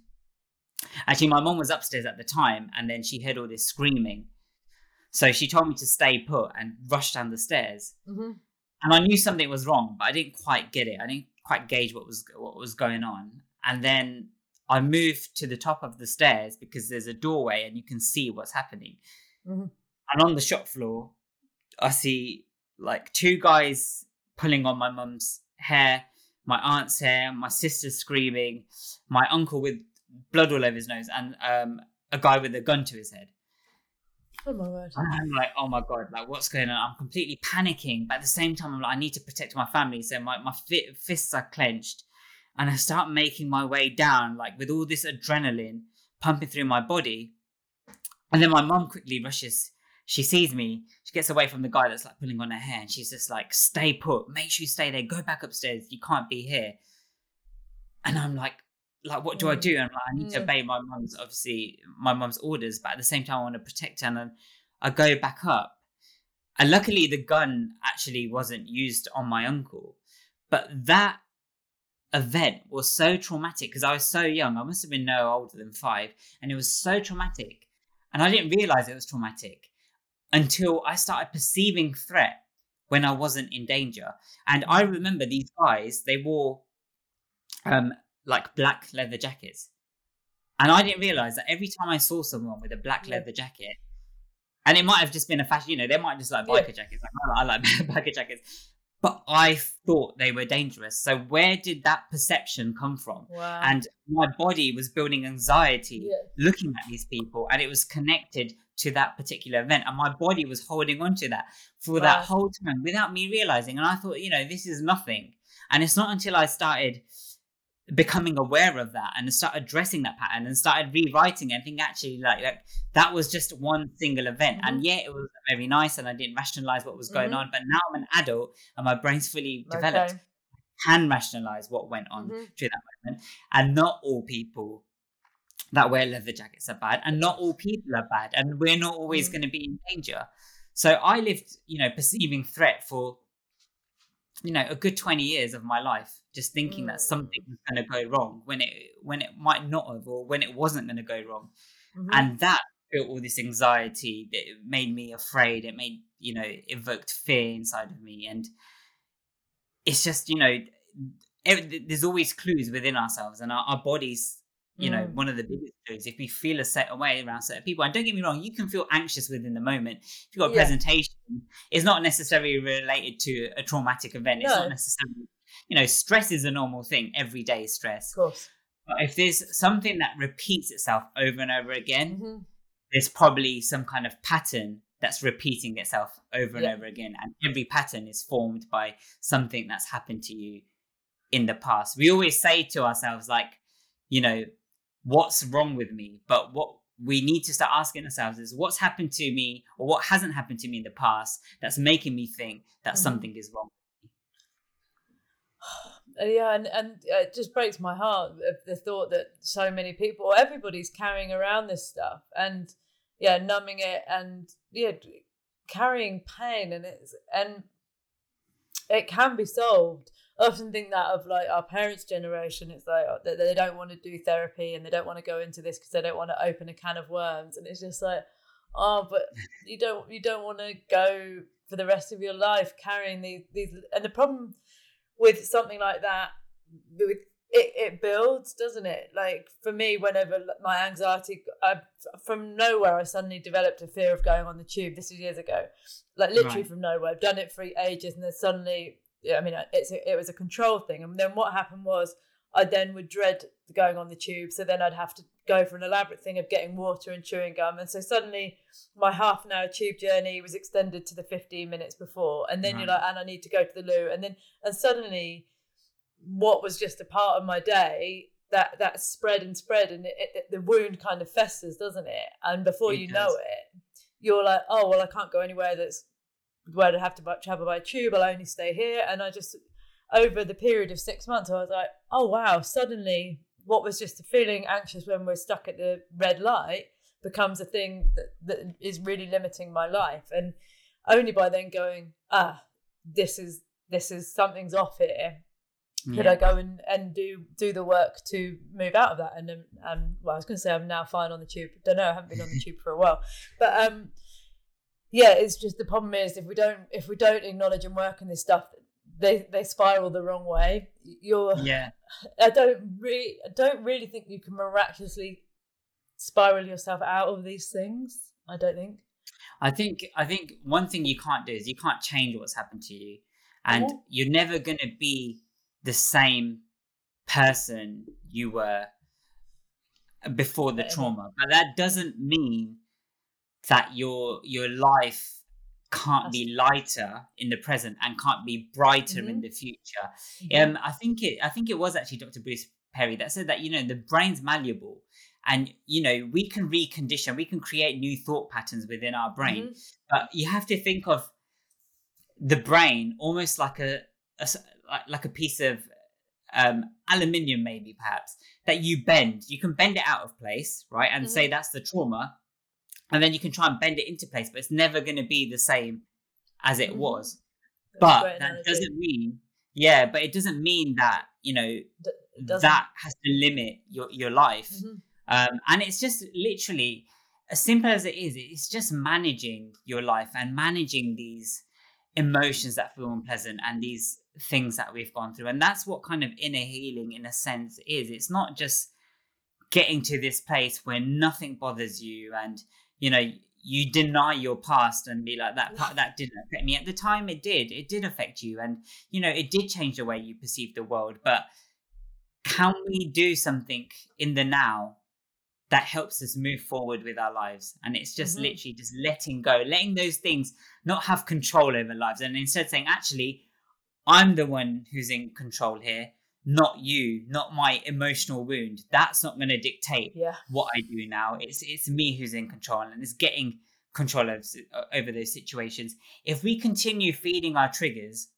Speaker 2: actually my mum was upstairs at the time, and then she heard all this screaming, so she told me to stay put and rush down the stairs
Speaker 1: Mhm.
Speaker 2: and I knew something was wrong, but I didn't quite get it. I didn't quite gauge what was what was going on. And then I moved to the top of the stairs because there's a doorway and you can see what's happening.
Speaker 1: Mhm.
Speaker 2: And on the shop floor, I see like two guys pulling on my mum's hair, my aunt's hair, my sister screaming, my uncle with blood all over his nose, and um, a guy with a gun to his head.
Speaker 1: Oh my word.
Speaker 2: I'm like, oh my god, like what's going on? I'm completely panicking, but at the same time, I'm like, I need to protect my family, so my my fi- fists are clenched, and I start making my way down, like with all this adrenaline pumping through my body, and then my mum quickly rushes. She sees me. She gets away from the guy that's like pulling on her hair, and she's just like, "Stay put. Make sure you stay there. Go back upstairs. You can't be here." And I'm like, like what do I
Speaker 1: Mm.
Speaker 2: do? And I'm like, I need to
Speaker 1: Mm.
Speaker 2: obey my mum's obviously my mum's orders, but at the same time I want to protect her. And I go back up, And luckily, the gun actually wasn't used on my uncle. But that event was so traumatic because I was so young. I must have been no older than five. And it was so traumatic. And I didn't realize it was traumatic until I started perceiving threat when I wasn't in danger. And I remember these guys, they wore um, like black leather jackets. And I didn't realize that every time I saw someone with a black
Speaker 1: Yeah.
Speaker 2: leather jacket, and it might have just been a fashion, you know, they might just like
Speaker 1: Yeah.
Speaker 2: biker jackets. Like, oh, I like biker jackets. But I thought they were dangerous. So where did that perception come from?
Speaker 1: Wow.
Speaker 2: And my body was building anxiety
Speaker 1: Yeah.
Speaker 2: looking at these people, and it was connected to that particular event. And my body was holding on to that for
Speaker 1: Wow.
Speaker 2: that whole time without me realizing. And I thought, you know, this is nothing. And it's not until I started becoming aware of that and started addressing that pattern and started rewriting it and think actually like, like that was just one single event and yeah it was very nice and i didn't rationalize what was going
Speaker 1: Mhm.
Speaker 2: on but now i'm an adult and my brain's fully developed
Speaker 1: Okay.
Speaker 2: can rationalize what went on
Speaker 1: Mhm.
Speaker 2: during that moment. And not all people that wear leather jackets are bad, and not all people are bad, and we're not always
Speaker 1: Mm.
Speaker 2: going to be in danger. So I lived, you know, perceiving threat for, you know, a good twenty years of my life, just thinking that
Speaker 1: Mm.
Speaker 2: something was going to go wrong when it when it might not have, or when it wasn't going to go wrong,
Speaker 1: Mhm.
Speaker 2: and that built all this anxiety. That made me afraid. It made you know evoked fear inside of me, and it's just you know ev- there's always clues within ourselves and our, our bodies you know
Speaker 1: Mm.
Speaker 2: one of the biggest clues if we feel a certain way around certain people and don't get me wrong you can feel anxious within the moment if you've got a
Speaker 1: Yeah.
Speaker 2: presentation it's not necessarily related to a traumatic event it's not necessarily you know stress is a normal thing every day is stress
Speaker 1: of course.
Speaker 2: but if there's something that repeats itself over and over again
Speaker 1: Mhm.
Speaker 2: there's probably some kind of pattern that's repeating itself over and over again. And every pattern is formed by something that's happened to you in the past. We always say to ourselves, like, you know, what's wrong with me? But what we need to start asking ourselves is what's happened to me or what hasn't happened to me in the past that's making me think that
Speaker 1: Mhm.
Speaker 2: something is wrong.
Speaker 1: Yeah, and and it just breaks my heart the thought that so many people, everybody's carrying around this stuff, and yeah, numbing it, and yeah, carrying pain, and it's and it can be solved. I often think that of like our parents' generation. It's like uh, that they don't want to do therapy and they don't want to go into this because they don't want to open a can of worms, and it's just like, oh, but you don't you don't want to go for the rest of your life carrying these these, and the problem with something like that with it, it builds doesn't it? Like for me whenever my anxiety I, from nowhere i suddenly developed a fear of going on the tube. This was years ago. Like literally
Speaker 2: Right.
Speaker 1: from nowhere. I've done it for ages and then suddenly i mean it's a, it was a control thing. And then what happened was i then would dread going on the tube. So then i'd have to go for an elaborate thing of getting water and chewing gum. And so suddenly my half an hour tube journey was extended to the 15 minutes before. And then you're like and i need to go to the loo. And then and suddenly what was just a part of my day that that spread and spread and it, it, the wound kind of festers doesn't it? And before
Speaker 2: It
Speaker 1: you
Speaker 2: does.
Speaker 1: know it you're like oh well i can't go anywhere that's where i have to travel by tube. I'll only stay here. And i just over the period of six months i was like oh wow suddenly what was just a feeling anxious when we're stuck at the red light becomes a thing that, that is really limiting my life and only by then going ah this is this is something's off here could
Speaker 2: Yeah.
Speaker 1: I go and, and do do the work to move out of that? And um, um well, I was going to say I'm now fine on the tube. Don't know. I haven't been on the tube for a while, but um, yeah, it's just the problem is if we don't if we don't acknowledge and work on this stuff, they they spiral the wrong way. You're
Speaker 2: Yeah.
Speaker 1: I don't really I don't really think you can miraculously spiral yourself out of these things. I don't think.
Speaker 2: I think I think one thing you can't do is you can't change what's happened to you, and you're never going to be the same person you were before the trauma. But that doesn't mean that your your life can't be lighter in the present and can't be brighter in
Speaker 1: Mhm.
Speaker 2: the future. Um, I think it. I think it was actually Dr. Bruce Perry that said that you know the brain's malleable, and you know we can recondition, we can create new thought patterns within our brain.
Speaker 1: Mhm.
Speaker 2: But you have to think of the brain almost like a, like, like a piece of um, aluminium, maybe perhaps that you bend. You can bend it out of place, right, and say that's the trauma, and then you can try and bend it into place, but it's never going to be the same as it
Speaker 1: Mhm.
Speaker 2: was.
Speaker 1: That's
Speaker 2: But that doesn't mean, yeah, but it doesn't mean that, you know, that has to limit your, your life.
Speaker 1: Mhm.
Speaker 2: Um, and it's just literally as simple as it is, it's just managing your life and managing these emotions that feel unpleasant and these things that we've gone through. And that's what kind of inner healing, in a sense, is. It's not just getting to this place where nothing bothers you and, you know, you deny your past and be like that part that didn't affect me. At the time it did. It did affect you. And you know it did change the way you perceive the world. But can we do something in the now that helps us move forward with our lives? And it's just
Speaker 1: Mhm.
Speaker 2: literally just letting go letting those things not have control over lives. And instead saying actually i'm the one who's in control here not you not my emotional wound that's not going to dictate
Speaker 1: Yeah.
Speaker 2: what i do now it's it's me who's in control and it's getting control of, over those situations if we continue feeding our triggers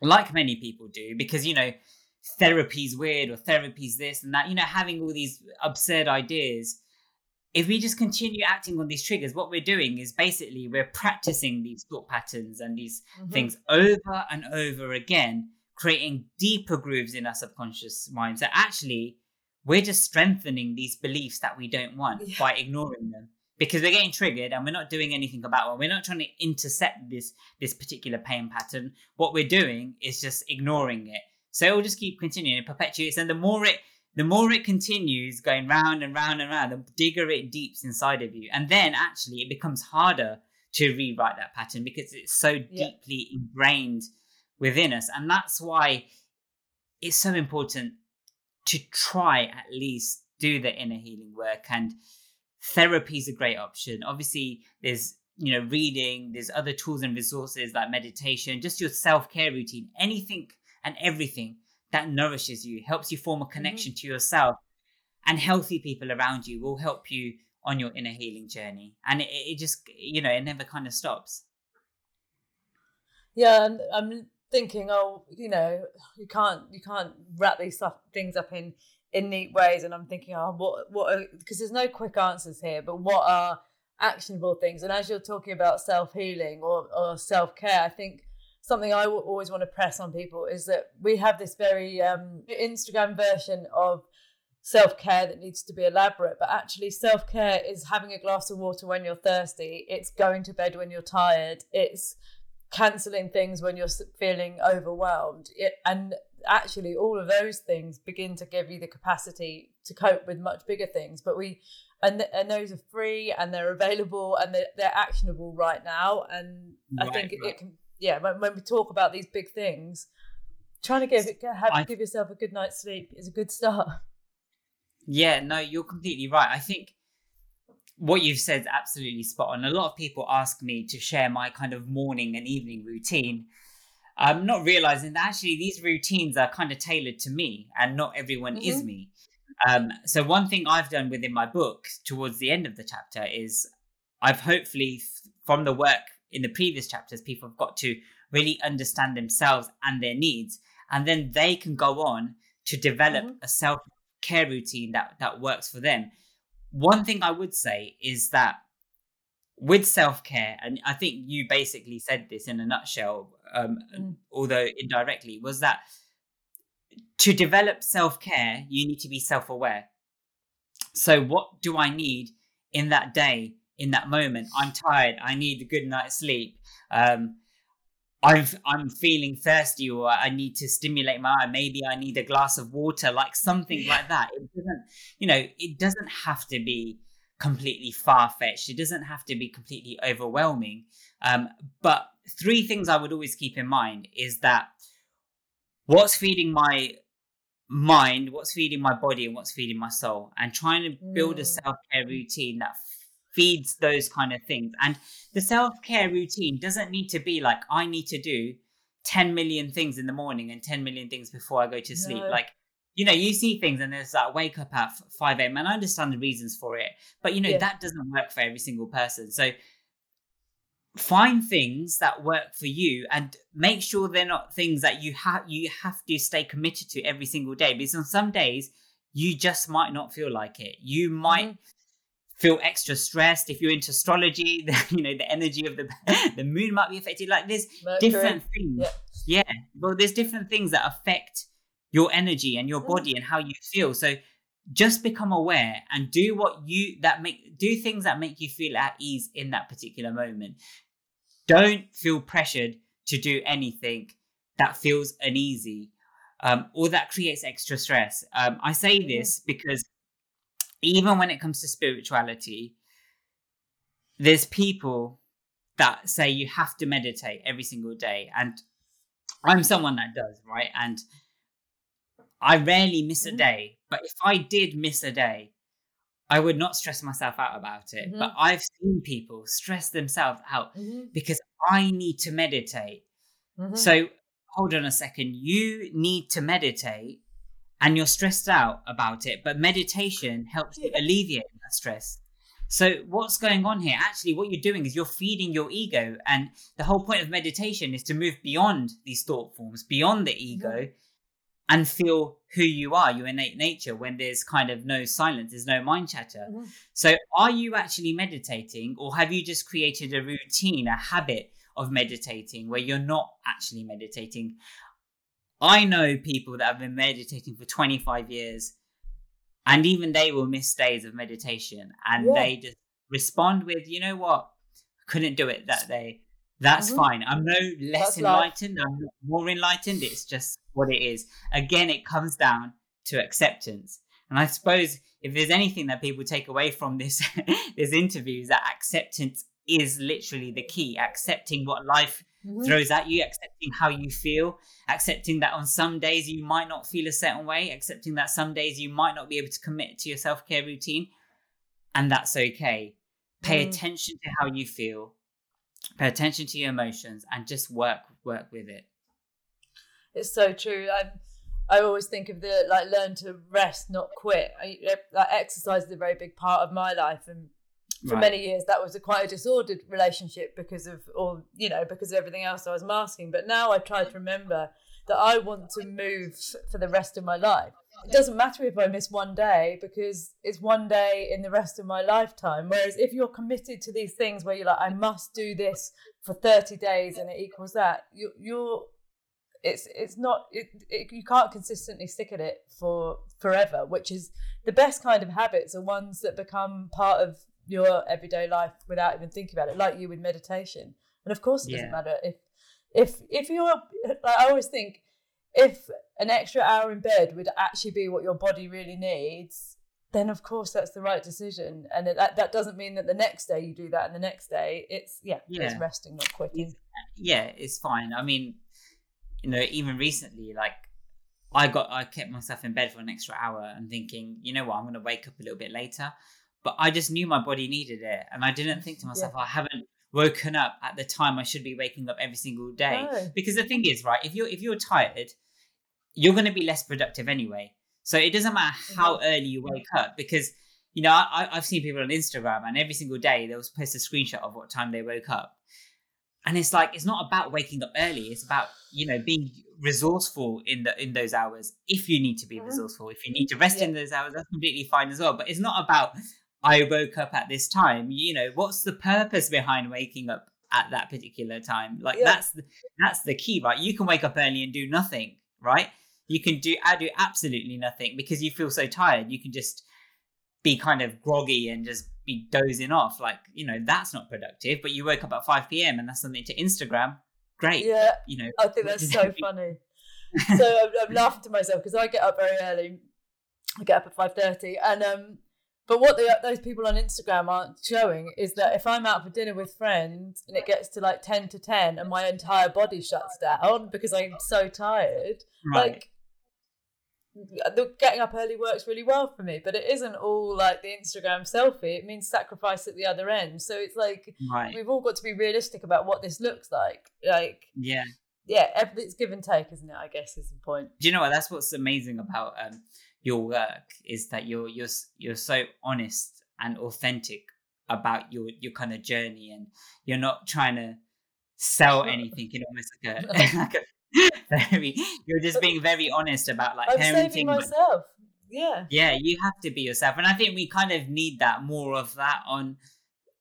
Speaker 2: like many people do because you know therapy's weird or therapy's this and that you know having all these absurd ideas if we just continue acting on these triggers what we're doing is basically we're practicing these thought patterns and these
Speaker 1: Mhm.
Speaker 2: things over and over again creating deeper grooves in our subconscious mind. So actually we're just strengthening these beliefs that we don't want
Speaker 1: Yeah.
Speaker 2: by ignoring them because we're getting triggered and we're not doing anything about it. We're not trying to intercept this this particular pain pattern. What we're doing is just ignoring it. So it will just keep continuing. It perpetuates. And the more it the more it continues going round and round and round the bigger it deeps inside of you. And then actually it becomes harder to rewrite that pattern because it's so
Speaker 1: Yeah.
Speaker 2: deeply ingrained within us. And that's why it's so important to try at least do the inner healing work. And therapy is a great option. Obviously there's you know reading there's other tools and resources like meditation just your self-care routine anything and everything that nourishes you helps you form a mm-hmm. connection to yourself. And healthy people around you will help you on your inner healing journey. And it, it just you know it never kind of stops.
Speaker 1: Yeah, and I'm thinking, oh, you know, you can't you can't wrap these stuff, things up in in neat ways, and I'm thinking, oh, what what? Because there's no quick answers here, but what are actionable things? And as you're talking about self healing or or self care, I think something I will always want to press on people is that we have this very um, Instagram version of self care that needs to be elaborate, but actually, self care is having a glass of water when you're thirsty. It's going to bed when you're tired. It's canceling things when you're feeling overwhelmed. It, and actually, all of those things begin to give you the capacity to cope with much bigger things. But we, and, th- and those are free and they're available and they're, they're actionable right now. And I think it,
Speaker 2: right.
Speaker 1: it can, yeah, when, when we talk about these big things, trying to give have,
Speaker 2: I-
Speaker 1: give yourself a good night's sleep is a good start.
Speaker 2: Yeah, no, you're completely right. I think what you've said is absolutely spot on. A lot of people ask me to share my kind of morning and evening routine. I'm not realizing that actually these routines are kind of tailored to me and not everyone is
Speaker 1: Mhm.
Speaker 2: me. Um, so, one thing I've done within my book towards the end of the chapter is I've hopefully, f- from the work in the previous chapters, people have got to really understand themselves and their needs. And then they can go on to develop
Speaker 1: Mhm.
Speaker 2: a self care routine that, that works for them. One thing I would say is that with self care, and I think you basically said this in a nutshell, um,
Speaker 1: Mm.
Speaker 2: although indirectly, was that to develop self care, you need to be self aware. So, what do I need in that day, in that moment? I'm tired. I need a good night's sleep. Um, I'm I'm feeling thirsty, or I need to stimulate my eye. Maybe I need a glass of water, like something like that. It doesn't, you know, it doesn't have to be completely far fetched. It doesn't have to be completely overwhelming. Um, but three things I would always keep in mind is that what's feeding my mind, what's feeding my body, and what's feeding my soul, and trying to build a
Speaker 1: Mm.
Speaker 2: self care routine that feeds those kind of things. And the self care routine doesn't need to be like, I need to do 10 million things in the morning and 10 million things before I go to sleep.
Speaker 1: No.
Speaker 2: Like, you know, you see things and there's that wake up at 5 a.m. and I understand the reasons for it, but you know,
Speaker 1: Yeah.
Speaker 2: that doesn't work for every single person. So find things that work for you and make sure they're not things that you have you have to stay committed to every single day because on some days you just might not feel like it you might mm-hmm. Feel extra stressed. If you're into astrology, the, you know the energy of the the moon might be affected. Like there's
Speaker 1: Mercury.
Speaker 2: different things.
Speaker 1: Yeah.
Speaker 2: Yeah. Well, there's different things that affect your energy and your
Speaker 1: Mm.
Speaker 2: body and how you feel. So just become aware and do what you that make do things that make you feel at ease in that particular moment. Don't feel pressured to do anything that feels uneasy um, or that creates extra stress. Um, I say this because even when it comes to spirituality, there's people that say you have to meditate every single day. And I'm someone that does, right? And I rarely miss a
Speaker 1: Mhm.
Speaker 2: day. But if I did miss a day, I would not stress myself out about it.
Speaker 1: Mhm.
Speaker 2: But I've seen people stress themselves out
Speaker 1: Mhm,
Speaker 2: because I need to meditate.
Speaker 1: mhm.
Speaker 2: So hold on a second. You need to meditate and you're stressed out about it, but meditation helps you alleviate that stress. So what's going on here? Actually, what you're doing is you're feeding your ego, and the whole point of meditation is to move beyond these thought forms, beyond the ego, and feel who you are, your innate nature. When there's kind of no silence, there's no mind chatter.
Speaker 1: Mhm.
Speaker 2: So, are you actually meditating, or have you just created a routine, a habit of meditating where you're not actually meditating? I know people that have been meditating for 25 years, and even they will miss days of meditation, and
Speaker 1: Yeah.
Speaker 2: they just respond with, you know what, I couldn't do it that day. That's
Speaker 1: Mhm.
Speaker 2: fine. I'm no less
Speaker 1: That's life.
Speaker 2: enlightened. I'm not more enlightened. It's just what it is. Again, it comes down to acceptance. And I suppose if there's anything that people take away from this this interview is that acceptance is literally the key. Accepting what life
Speaker 1: Mhm.
Speaker 2: throws at you, accepting how you feel, accepting that on some days you might not feel a certain way, accepting that some days you might not be able to commit to your self care routine, and that's okay. Pay
Speaker 1: Mm.
Speaker 2: attention to how you feel, pay attention to your emotions, and just work work with it.
Speaker 1: It's so true. I I always think of the like learn to rest, not quit. I, like exercise is a very big part of my life, and for
Speaker 2: Right.
Speaker 1: many years that was a quite a disordered relationship because of all you know because of everything else I was masking. But now I try to remember that I want to move for the rest of my life. It doesn't matter if I miss one day because it's one day in the rest of my lifetime. Whereas if you're committed to these things where you're like, I must do this for 30 days and it equals that, you, you're it's it's not it, it, you can't consistently stick at it for forever which is the best kind of habits are ones that become part of your everyday life without even thinking about it like you with meditation and of course it doesn't
Speaker 2: Yeah.
Speaker 1: matter if if if you're like, i always think if an extra hour in bed would actually be what your body really needs then of course that's the right decision and it, that, that doesn't mean that the next day you do that and the next day it's yeah, it's resting not quitting
Speaker 2: yeah, it's fine. I mean, you know, even recently, like I got, I kept myself in bed for an extra hour and thinking, you know what, I'm going to wake up a little bit later. But I just knew my body needed it, and I didn't think to myself, I haven't woken up at the time I should be waking up every single day.
Speaker 1: No.
Speaker 2: Because the thing is, right, if you're if you're tired, you're going to be less productive anyway. So it doesn't matter how early you wake up because. You know, I, I've seen people on Instagram, and every single day they'll post a screenshot of what time they woke up and it's like it's not about waking up early it's about you know being resourceful in the in those hours if you need to be
Speaker 1: Mhm.
Speaker 2: resourceful if you need to rest in those hours that's completely fine as well but it's not about i woke up at this time you know what's the purpose behind waking up at that particular time like
Speaker 1: Yeah.
Speaker 2: that's the, that's the key right you can wake up early and do nothing right you can do i do absolutely nothing because you feel so tired you can just be kind of groggy and just be dozing off. Like, you know, that's not productive. But you woke up at 5 p.m. and that's something to Instagram. Great.
Speaker 1: yeah
Speaker 2: You know,
Speaker 1: I think that's so funny. so I'm, I'm laughing to myself because I get up very early. I get up at five thirty, and um, but what the, those people on Instagram aren't showing is that if I'm out for dinner with friends and it gets to like ten to ten and my entire body shuts down because I'm so tired,
Speaker 2: right.
Speaker 1: like the getting up early works really well for me. But it isn't all like the Instagram selfie. It means sacrifice at the other end. So it's like
Speaker 2: right.
Speaker 1: we've all got to be realistic about what this looks like. Like
Speaker 2: Yeah.
Speaker 1: yeah, it's give and take, isn't it? I guess is the point.
Speaker 2: Do you know what? That's what's amazing about um, your work is that you're you're you're so honest and authentic about your your kind of journey, and you're not trying to sell anything in almost like a, like a very. You're just being very honest about like
Speaker 1: I'm
Speaker 2: parenting.
Speaker 1: saving myself. yeah.
Speaker 2: Yeah, you have to be yourself, and I think we kind of need that more of that on,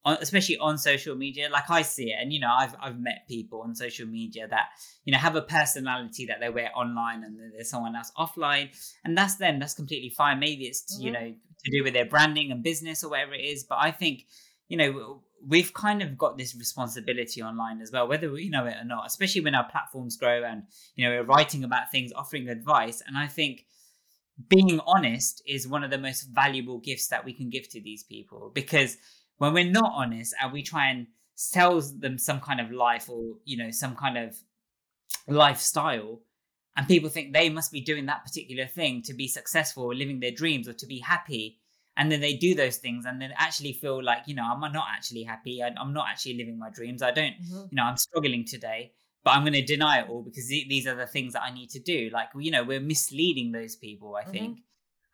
Speaker 2: on especially on social media. Like I see it, and you know, I've I've met people on social media that you know have a personality that they wear online, and then there's someone else offline, and that's them. That's completely fine. Maybe it's you
Speaker 1: Mhm.
Speaker 2: know to do with their branding and business or whatever it is, but I think you know we've kind of got this responsibility online as well whether we know it or not especially when our platforms grow and you know we're writing about things offering advice and i think being honest is one of the most valuable gifts that we can give to these people because when we're not honest and we try and sell them some kind of life or you know some kind of lifestyle and people think they must be doing that particular thing to be successful or living their dreams or to be happy and then they do those things and then actually feel like you know i'm not actually happy i'm not actually living my dreams. I don't
Speaker 1: Mhm.
Speaker 2: you know i'm struggling today but i'm going to deny it all because these are the things that i need to do. Like you know we're misleading those people i think.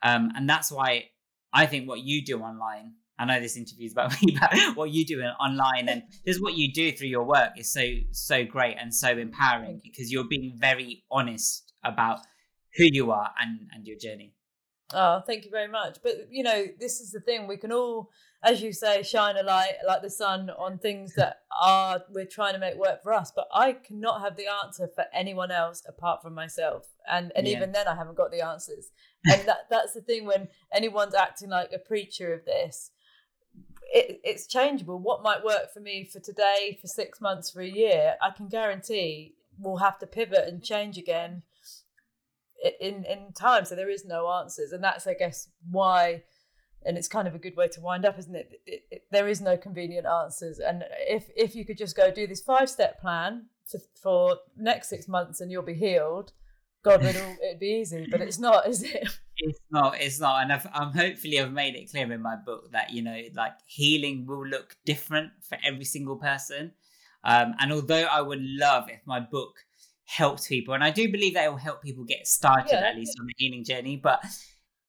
Speaker 2: Um and that's why i think what you do online i know this interview is about me but what you do online and just what you do through your work is so so great and so empowering because you're being very honest about who you are and and your journey
Speaker 1: Oh, thank you very much. But you know, this is the thing. We can all, as you say, shine a light like the sun on things that are we're trying to make work for us. But I cannot have the answer for anyone else apart from myself. And and
Speaker 2: Yeah.
Speaker 1: even then I haven't got the answers. And that that's the thing when anyone's acting like a preacher of this. It, it's changeable. What might work for me for today, for six months, for a year, I can guarantee we'll have to pivot and change again in in time. So there is no answers. And that's i guess why and it's kind of a good way to wind up isn't it, it, it there is no convenient answers. And if if you could just go do this five step plan for, for next six months and you'll be healed god it'd be easy but it's not is it
Speaker 2: It's not. It's not. And I've, I'm hopefully I've made it clear in my book that you know, like healing will look different for every single person. Um, and although I would love if my book helped people, and I do believe that it will help people get started
Speaker 1: Yeah,
Speaker 2: at least on the healing journey, but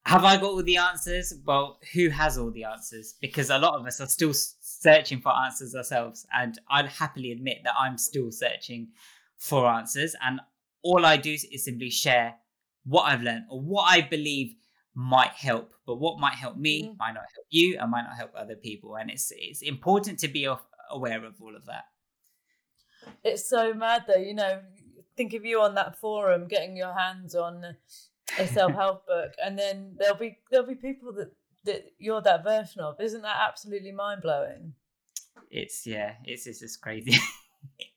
Speaker 2: have I got all the answers? Well, who has all the answers? Because a lot of us are still searching for answers ourselves, and I'd happily admit that I'm still searching for answers. And all I do is simply share what I've learned or what I believe might help. But what might help me
Speaker 1: Mhm.
Speaker 2: might not help you, and might not help other people. And it's it's important to be aware of all of that.
Speaker 1: it's so mad though you know think of you on that forum getting your hands on a self-help book and then there'll be there'll be people that that you're that version of isn't that absolutely mind-blowing
Speaker 2: It's yeah, it's it's just crazy.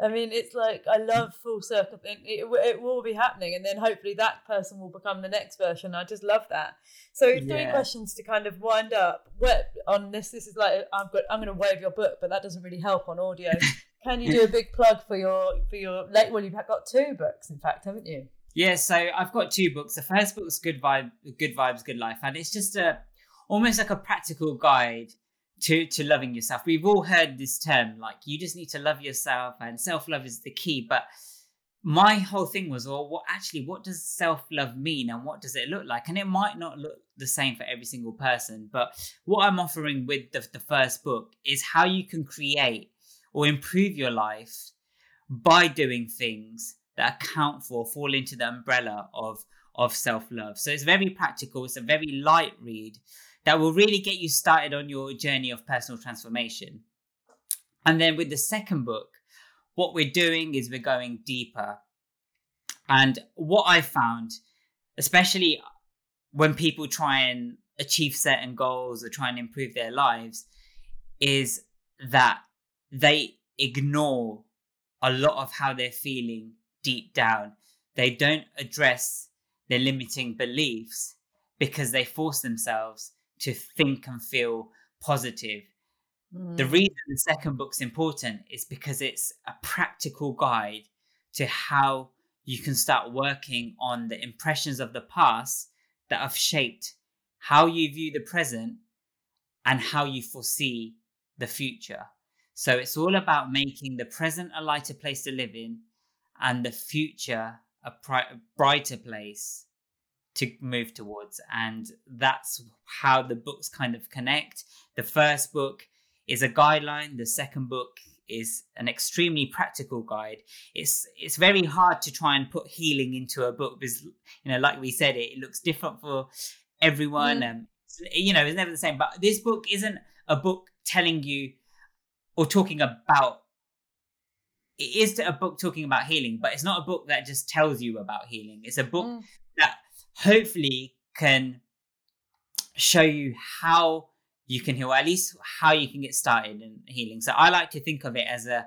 Speaker 1: I mean, it's like I love full circle. It, it, it will be happening, and then hopefully that person will become the next version. I just love that. So, three
Speaker 2: Yeah.
Speaker 1: questions to kind of wind up. What on this? This is like I've got. I'm going to wave your book, but that doesn't really help on audio. Can you do a big plug for your for your late? Well, you've got two books, in fact, haven't you?
Speaker 2: Yeah, so I've got two books. The first book is Good Vibe, Good Vibes, Good Life, and it's just a almost like a practical guide to to loving yourself. We've all heard this term, like you just need to love yourself, and self love is the key. But my whole thing was, well, what actually, what does self love mean, and what does it look like? And it might not look the same for every single person, but what I'm offering with the, the first book is how you can create or improve your life by doing things that account for fall into the umbrella of of self-love so it's very practical it's a very light read that will really get you started on your journey of personal transformation and then with the second book what we're doing is we're going deeper and what i found especially when people try and achieve certain goals or try and improve their lives is that they ignore a lot of how they're feeling deep down. They don't address their limiting beliefs because they force themselves to think and feel positive. The
Speaker 1: Mm.
Speaker 2: reason the second book's important is because it's a practical guide to how you can start working on the impressions of the past that have shaped how you view the present and how you foresee the future. So it's all about making the present a lighter place to live in and the future a pri- brighter place to move towards. And that's how the books kind of connect. The first book is a guideline, the second book is an extremely practical guide. It's it's very hard to try and put healing into a book because you know, like we said, it, it looks different for everyone. Mm. Um, you know, it's never the same. But this book isn't a book telling you or talking about. It is a book talking about healing, but it's not a book that just tells you about healing. It's a book mm. Hopefully can show you how you can heal, at least how you can get started in healing. So I like to think of it as a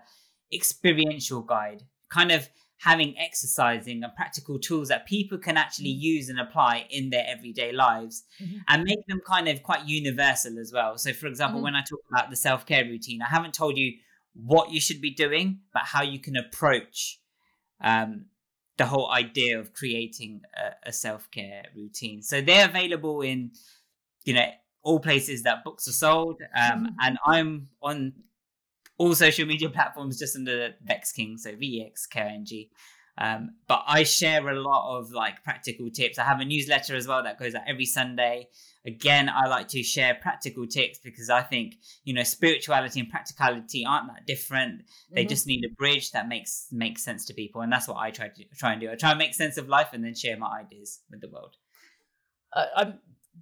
Speaker 2: experiential guide, kind of having exercising and practical tools that people can actually mm-hmm. use and apply in their everyday lives mm-hmm. and make them kind of quite universal as well. So, for example, mm-hmm. when I talk about the self care routine, I haven't told you what you should be doing, but how you can approach um, the whole idea of creating a, a self care routine. So, they're available in, you know, all places that books are sold. Um, and I'm on all social media platforms just under Vex King, so V E X K I N G. Um, but I share a lot of like practical tips. I have a newsletter as well that goes out every Sunday. Again, I like to share practical tips because I think you know spirituality and practicality aren't that different. They mm-hmm. just need a bridge that makes makes sense to people, and that's what I try to try and do. I try and make sense of life and then share my ideas with the world.
Speaker 1: Uh, I'm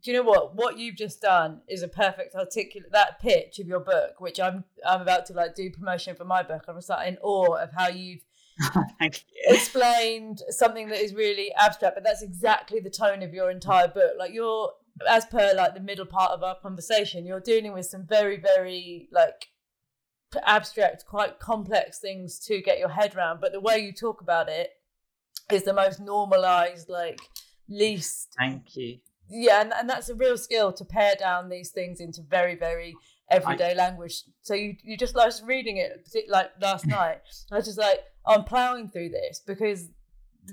Speaker 1: do you know what what you've just done is a perfect articulate that pitch of your book which i'm i'm about to like do promotion for my book i'm just like in awe of how you've. explained something that is really abstract but that's exactly the tone of your entire book. Like you're as per like the middle part of our conversation you're dealing with some very very like abstract quite complex things to get your head around but the way you talk about it is the most normalized like least
Speaker 2: thank you.
Speaker 1: Yeah and, and that's a real skill to pare down these things into very very everyday I, language. So you you just like reading it like last night. I was just like i'm plowing through this because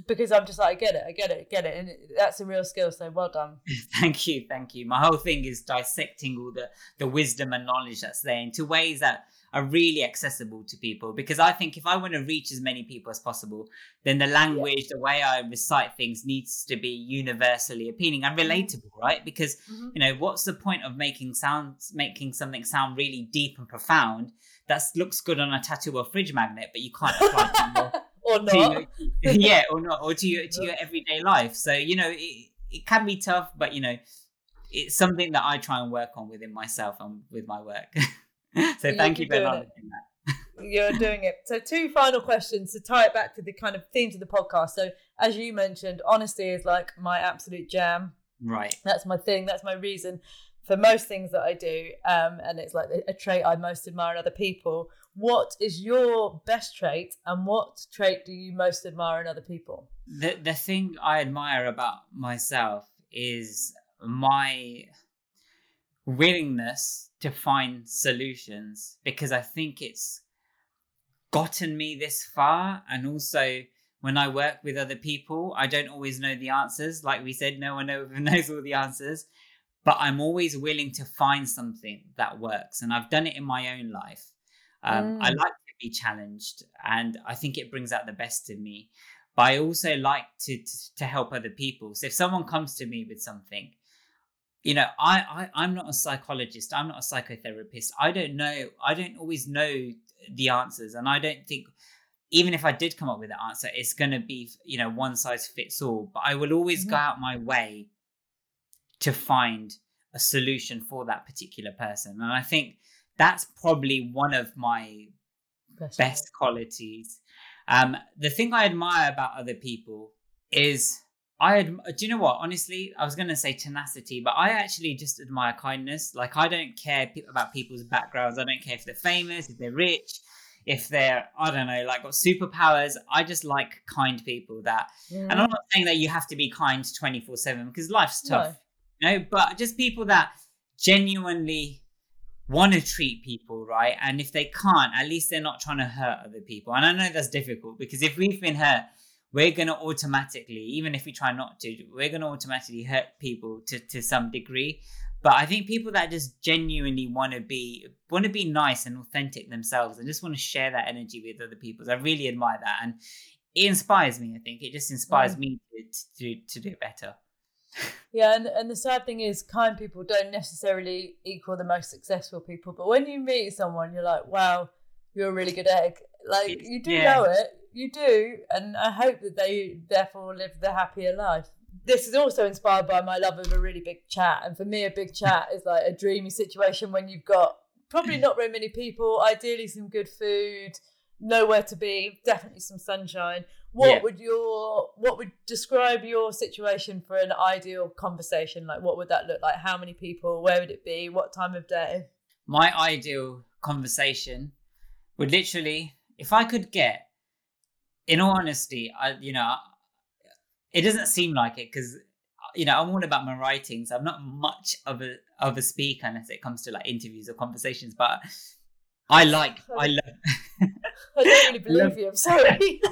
Speaker 1: because i'm just like i get it i get it I get it and that's a real skill so well done
Speaker 2: thank you thank you my whole thing is dissecting all the the wisdom and knowledge that's there into ways that are really accessible to people because I think if I want to reach as many people as possible, then the language, yeah. the way I recite things needs to be universally appealing and mm-hmm. relatable, right? Because mm-hmm. you know, what's the point of making sounds making something sound really deep and profound that looks good on a tattoo or fridge magnet, but you can't apply
Speaker 1: it or not.
Speaker 2: Your, yeah, or not, or to your to your everyday life. So, you know, it, it can be tough, but you know, it's something that I try and work on within myself and with my work. so thank you, for that.
Speaker 1: You're doing it. So two final questions to tie it back to the kind of themes of the podcast. So as you mentioned, honesty is like my absolute jam.
Speaker 2: Right.
Speaker 1: That's my thing. That's my reason for most things that I do. Um, and it's like a trait I most admire in other people. What is your best trait and what trait do you most admire in other people?
Speaker 2: The the thing I admire about myself is my willingness to find solutions because I think it's gotten me this far. And also, when I work with other people, I don't always know the answers. Like we said, no one knows all the answers, but I'm always willing to find something that works. And I've done it in my own life. Um, mm. I like to be challenged, and I think it brings out the best in me. But I also like to, to, to help other people. So if someone comes to me with something, you know I, I i'm not a psychologist i'm not a psychotherapist i don't know i don't always know the answers and i don't think even if i did come up with the answer it's going to be you know one size fits all but i will always mm-hmm. go out my way to find a solution for that particular person and i think that's probably one of my best, best qualities um, the thing i admire about other people is I do you know what? Honestly, I was going to say tenacity, but I actually just admire kindness. Like I don't care pe- about people's backgrounds. I don't care if they're famous, if they're rich, if they're I don't know, like got superpowers. I just like kind people that. And I'm not saying that you have to be kind 24/7 because life's tough. No. Know, but just people that genuinely want to treat people right and if they can't at least they're not trying to hurt other people and i know that's difficult because if we've been hurt we're going to automatically, even if we try not to, we're going to automatically hurt people to, to some degree. But I think people that just genuinely want to be want to be nice and authentic themselves and just want to share that energy with other people. I really admire that, and it inspires me. I think it just inspires yeah. me to, to to do better.
Speaker 1: Yeah, and and the sad thing is, kind people don't necessarily equal the most successful people. But when you meet someone, you're like, wow, you're a really good egg. Like
Speaker 2: It's-
Speaker 1: you do
Speaker 2: yeah.
Speaker 1: know it, you do, and I hope that they therefore live the happier life. This is also inspired by my love of a really big chat, and for me, a big chat is like a dreamy situation when you've got probably mm. not very many people, ideally some good food, nowhere to be, definitely some sunshine. What
Speaker 2: Yeah.
Speaker 1: would your what would describe your situation for an ideal conversation? Like, what would that look like? How many people? Where would it be? What time of day?
Speaker 2: my ideal conversation would literally, if I could get, in all honesty, I you know, it doesn't seem like it because you know I'm all about my writings. I'm not much of a of a speaker unless it comes to like interviews or conversations, but I like I love.
Speaker 1: I don't really believe
Speaker 2: Love-
Speaker 1: you. I'm sorry.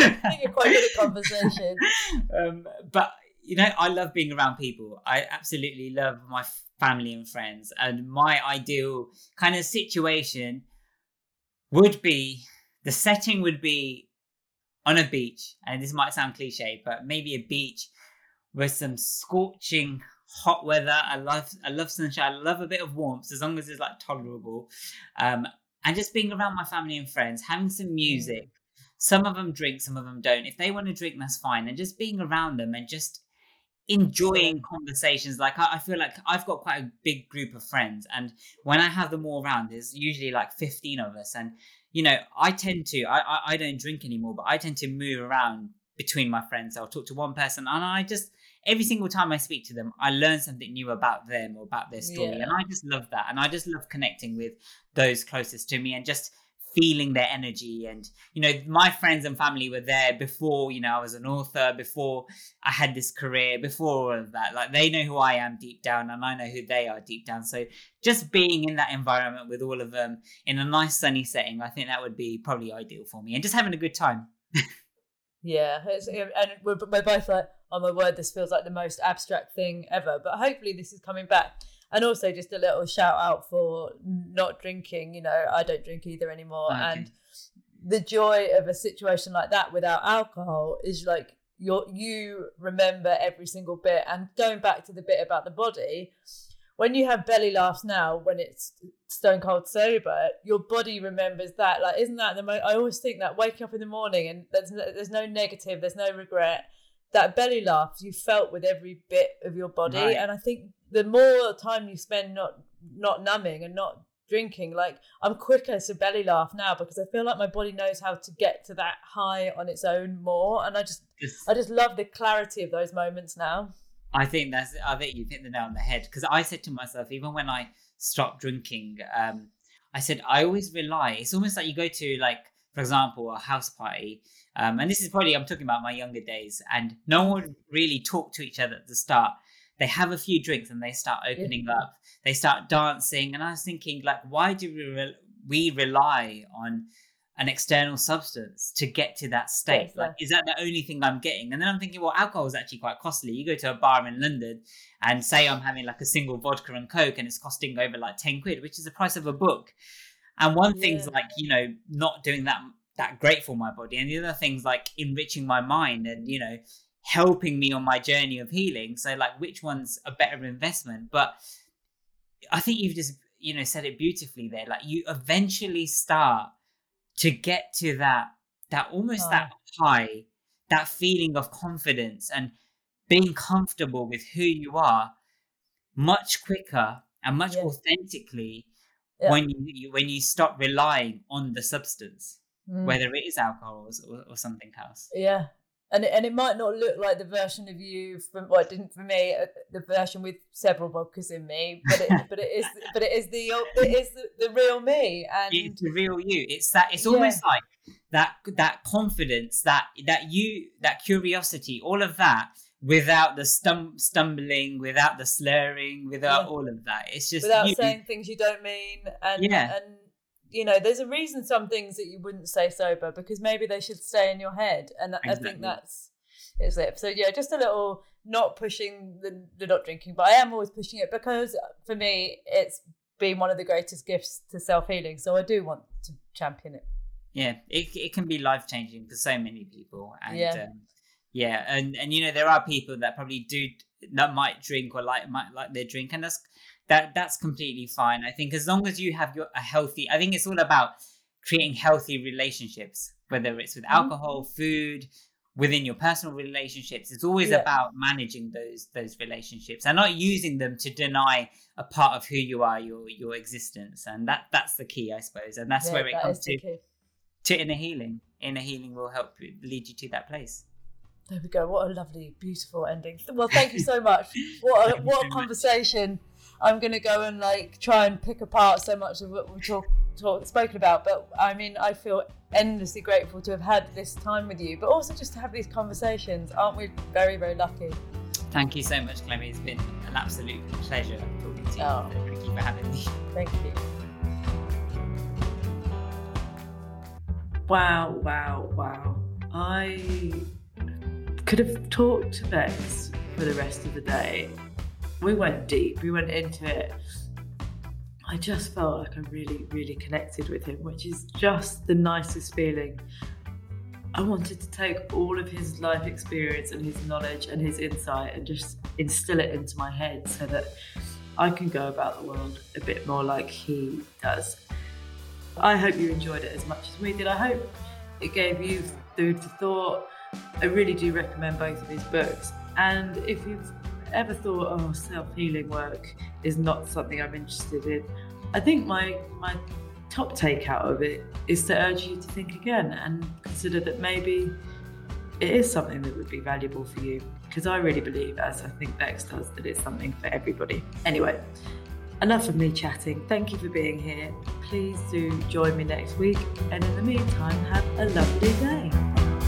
Speaker 1: I think you're quite good at conversation.
Speaker 2: um, but you know, I love being around people. I absolutely love my family and friends. And my ideal kind of situation would be the setting would be on a beach. And this might sound cliche, but maybe a beach with some scorching hot weather. I love I love sunshine. I love a bit of warmth as long as it's like tolerable. Um, and just being around my family and friends, having some mm. music. Some of them drink, some of them don't. If they want to drink, that's fine. And just being around them and just enjoying conversations. Like I, I feel like I've got quite a big group of friends, and when I have them all around, there's usually like 15 of us. And you know, I tend to I I, I don't drink anymore, but I tend to move around between my friends. I'll talk to one person, and I just every single time I speak to them, I learn something new about them or about their story,
Speaker 1: Yeah.
Speaker 2: and I just love that. And I just love connecting with those closest to me and just feeling their energy. And you know my friends and family were there before you know i was an author before i had this career before all of that. Like they know who i am deep down and i know who they are deep down. So just being in that environment with all of them in a nice sunny setting i think that would be probably ideal for me and just having a good time.
Speaker 1: Yeah, and we're, we're both like, oh my word, this feels like the most abstract thing ever. But hopefully, this is coming back. And also, just a little shout out for not drinking. You know, I don't drink either anymore.
Speaker 2: Okay.
Speaker 1: And the joy of a situation like that without alcohol is like you you remember every single bit. And going back to the bit about the body, when you have belly laughs now, when it's stone cold sober, your body remembers that. Like, isn't that the most? I always think that waking up in the morning and there's no, there's no negative, there's no regret. That belly laugh you felt with every bit of your body,
Speaker 2: Right.
Speaker 1: and I think the more time you spend not not numbing and not drinking, like I'm quicker to belly laugh now because I feel like my body knows how to get to that high on its own more, and I just
Speaker 2: Just-
Speaker 1: I just love the clarity of those moments now.
Speaker 2: I think that's. I think you've hit the nail on the head because I said to myself, even when I stopped drinking, um, I said I always rely. It's almost like you go to like, for example, a house party, um, and this is probably I'm talking about my younger days, and no one really talked to each other at the start. They have a few drinks and they start opening up. They start dancing, and I was thinking, like, why do we re- we rely on an external substance to get to that state?
Speaker 1: Yes,
Speaker 2: Like, is that the only thing I'm getting? And then I'm thinking, well, alcohol is actually quite costly. You go to a bar in London and say I'm having like a single vodka and coke, and it's costing over like ten quid, which is the price of a book. And one thing's like you know not doing that that great for my body, and the other thing's like enriching my mind and you know helping me on my journey of healing. So like, which one's a better investment? But I think you've just you know said it beautifully there. Like you eventually start to get to that that almost that oh. high, that feeling of confidence and being comfortable with who you are much quicker and much
Speaker 1: Yeah.
Speaker 2: authentically
Speaker 1: Yeah.
Speaker 2: when you, you when you stop relying on the substance,
Speaker 1: Mm.
Speaker 2: whether it is alcohol or, or, or something else.
Speaker 1: Yeah. And it, and it might not look like the version of you from well, didn't for me uh, the version with several vodkas in me, but it but it is but it is the it is the, the real me and
Speaker 2: it's the real you it's that it's
Speaker 1: Yeah.
Speaker 2: almost like that that confidence that that you that curiosity all of that without the stum- stumbling without the slurring without
Speaker 1: Yeah.
Speaker 2: all of that it's just
Speaker 1: without
Speaker 2: you.
Speaker 1: saying things you don't mean and
Speaker 2: Yeah.
Speaker 1: and you know there's a reason some things that you wouldn't say sober because maybe they should stay in your head and I- I think that's is it. So yeah just a little not pushing the, the not drinking but I am always pushing it because for me it's been one of the greatest gifts to self-healing so I do want to champion it.
Speaker 2: Yeah it, it can be life changing for so many people and
Speaker 1: Yeah.
Speaker 2: um, yeah and and you know there are people that probably do that might drink or like might like their drink and that's that that's completely fine i think as long as you have your a healthy i think it's all about creating healthy relationships, whether it's with mm-hmm. alcohol, food, within your personal relationships. It's always
Speaker 4: Yeah.
Speaker 2: about managing those those relationships and not using them to deny a part of who you are, your your existence. And that that's the key, I suppose. And that's
Speaker 4: Yeah,
Speaker 2: where it
Speaker 4: that
Speaker 2: comes to to inner healing. Inner healing will help you, lead you to that place.
Speaker 4: There we go. What a lovely, beautiful ending. Well, thank you so much. What a, what a conversation. I'm going to go and like try and pick apart so much of what we've talk, talk, spoken about. But I mean, I feel endlessly grateful to have had this time with you, but also just to have these conversations. Aren't we very, very lucky?
Speaker 2: Thank you so much, Clemmie. It's been an absolute pleasure talking to you.
Speaker 4: Oh.
Speaker 2: Thank you for having me.
Speaker 4: Thank you.
Speaker 1: Wow, wow, wow. I could have talked to Vex for the rest of the day. We went deep, we went into it. I just felt like I really, really connected with him, which is just the nicest feeling. I wanted to take all of his life experience and his knowledge and his insight and just instill it into my head so that I can go about the world a bit more like he does. I hope you enjoyed it as much as we did. I hope it gave you food for thought. I really do recommend both of his books. And if you've ever thought, oh, self healing work is not something I'm interested in, I think my my top take out of it is to urge you to think again and consider that maybe it is something that would be valuable for you. Because I really believe, as I think Vex does, that it's something for everybody. Anyway, enough of me chatting. Thank you for being here. Please do join me next week. And in the meantime, have a lovely day.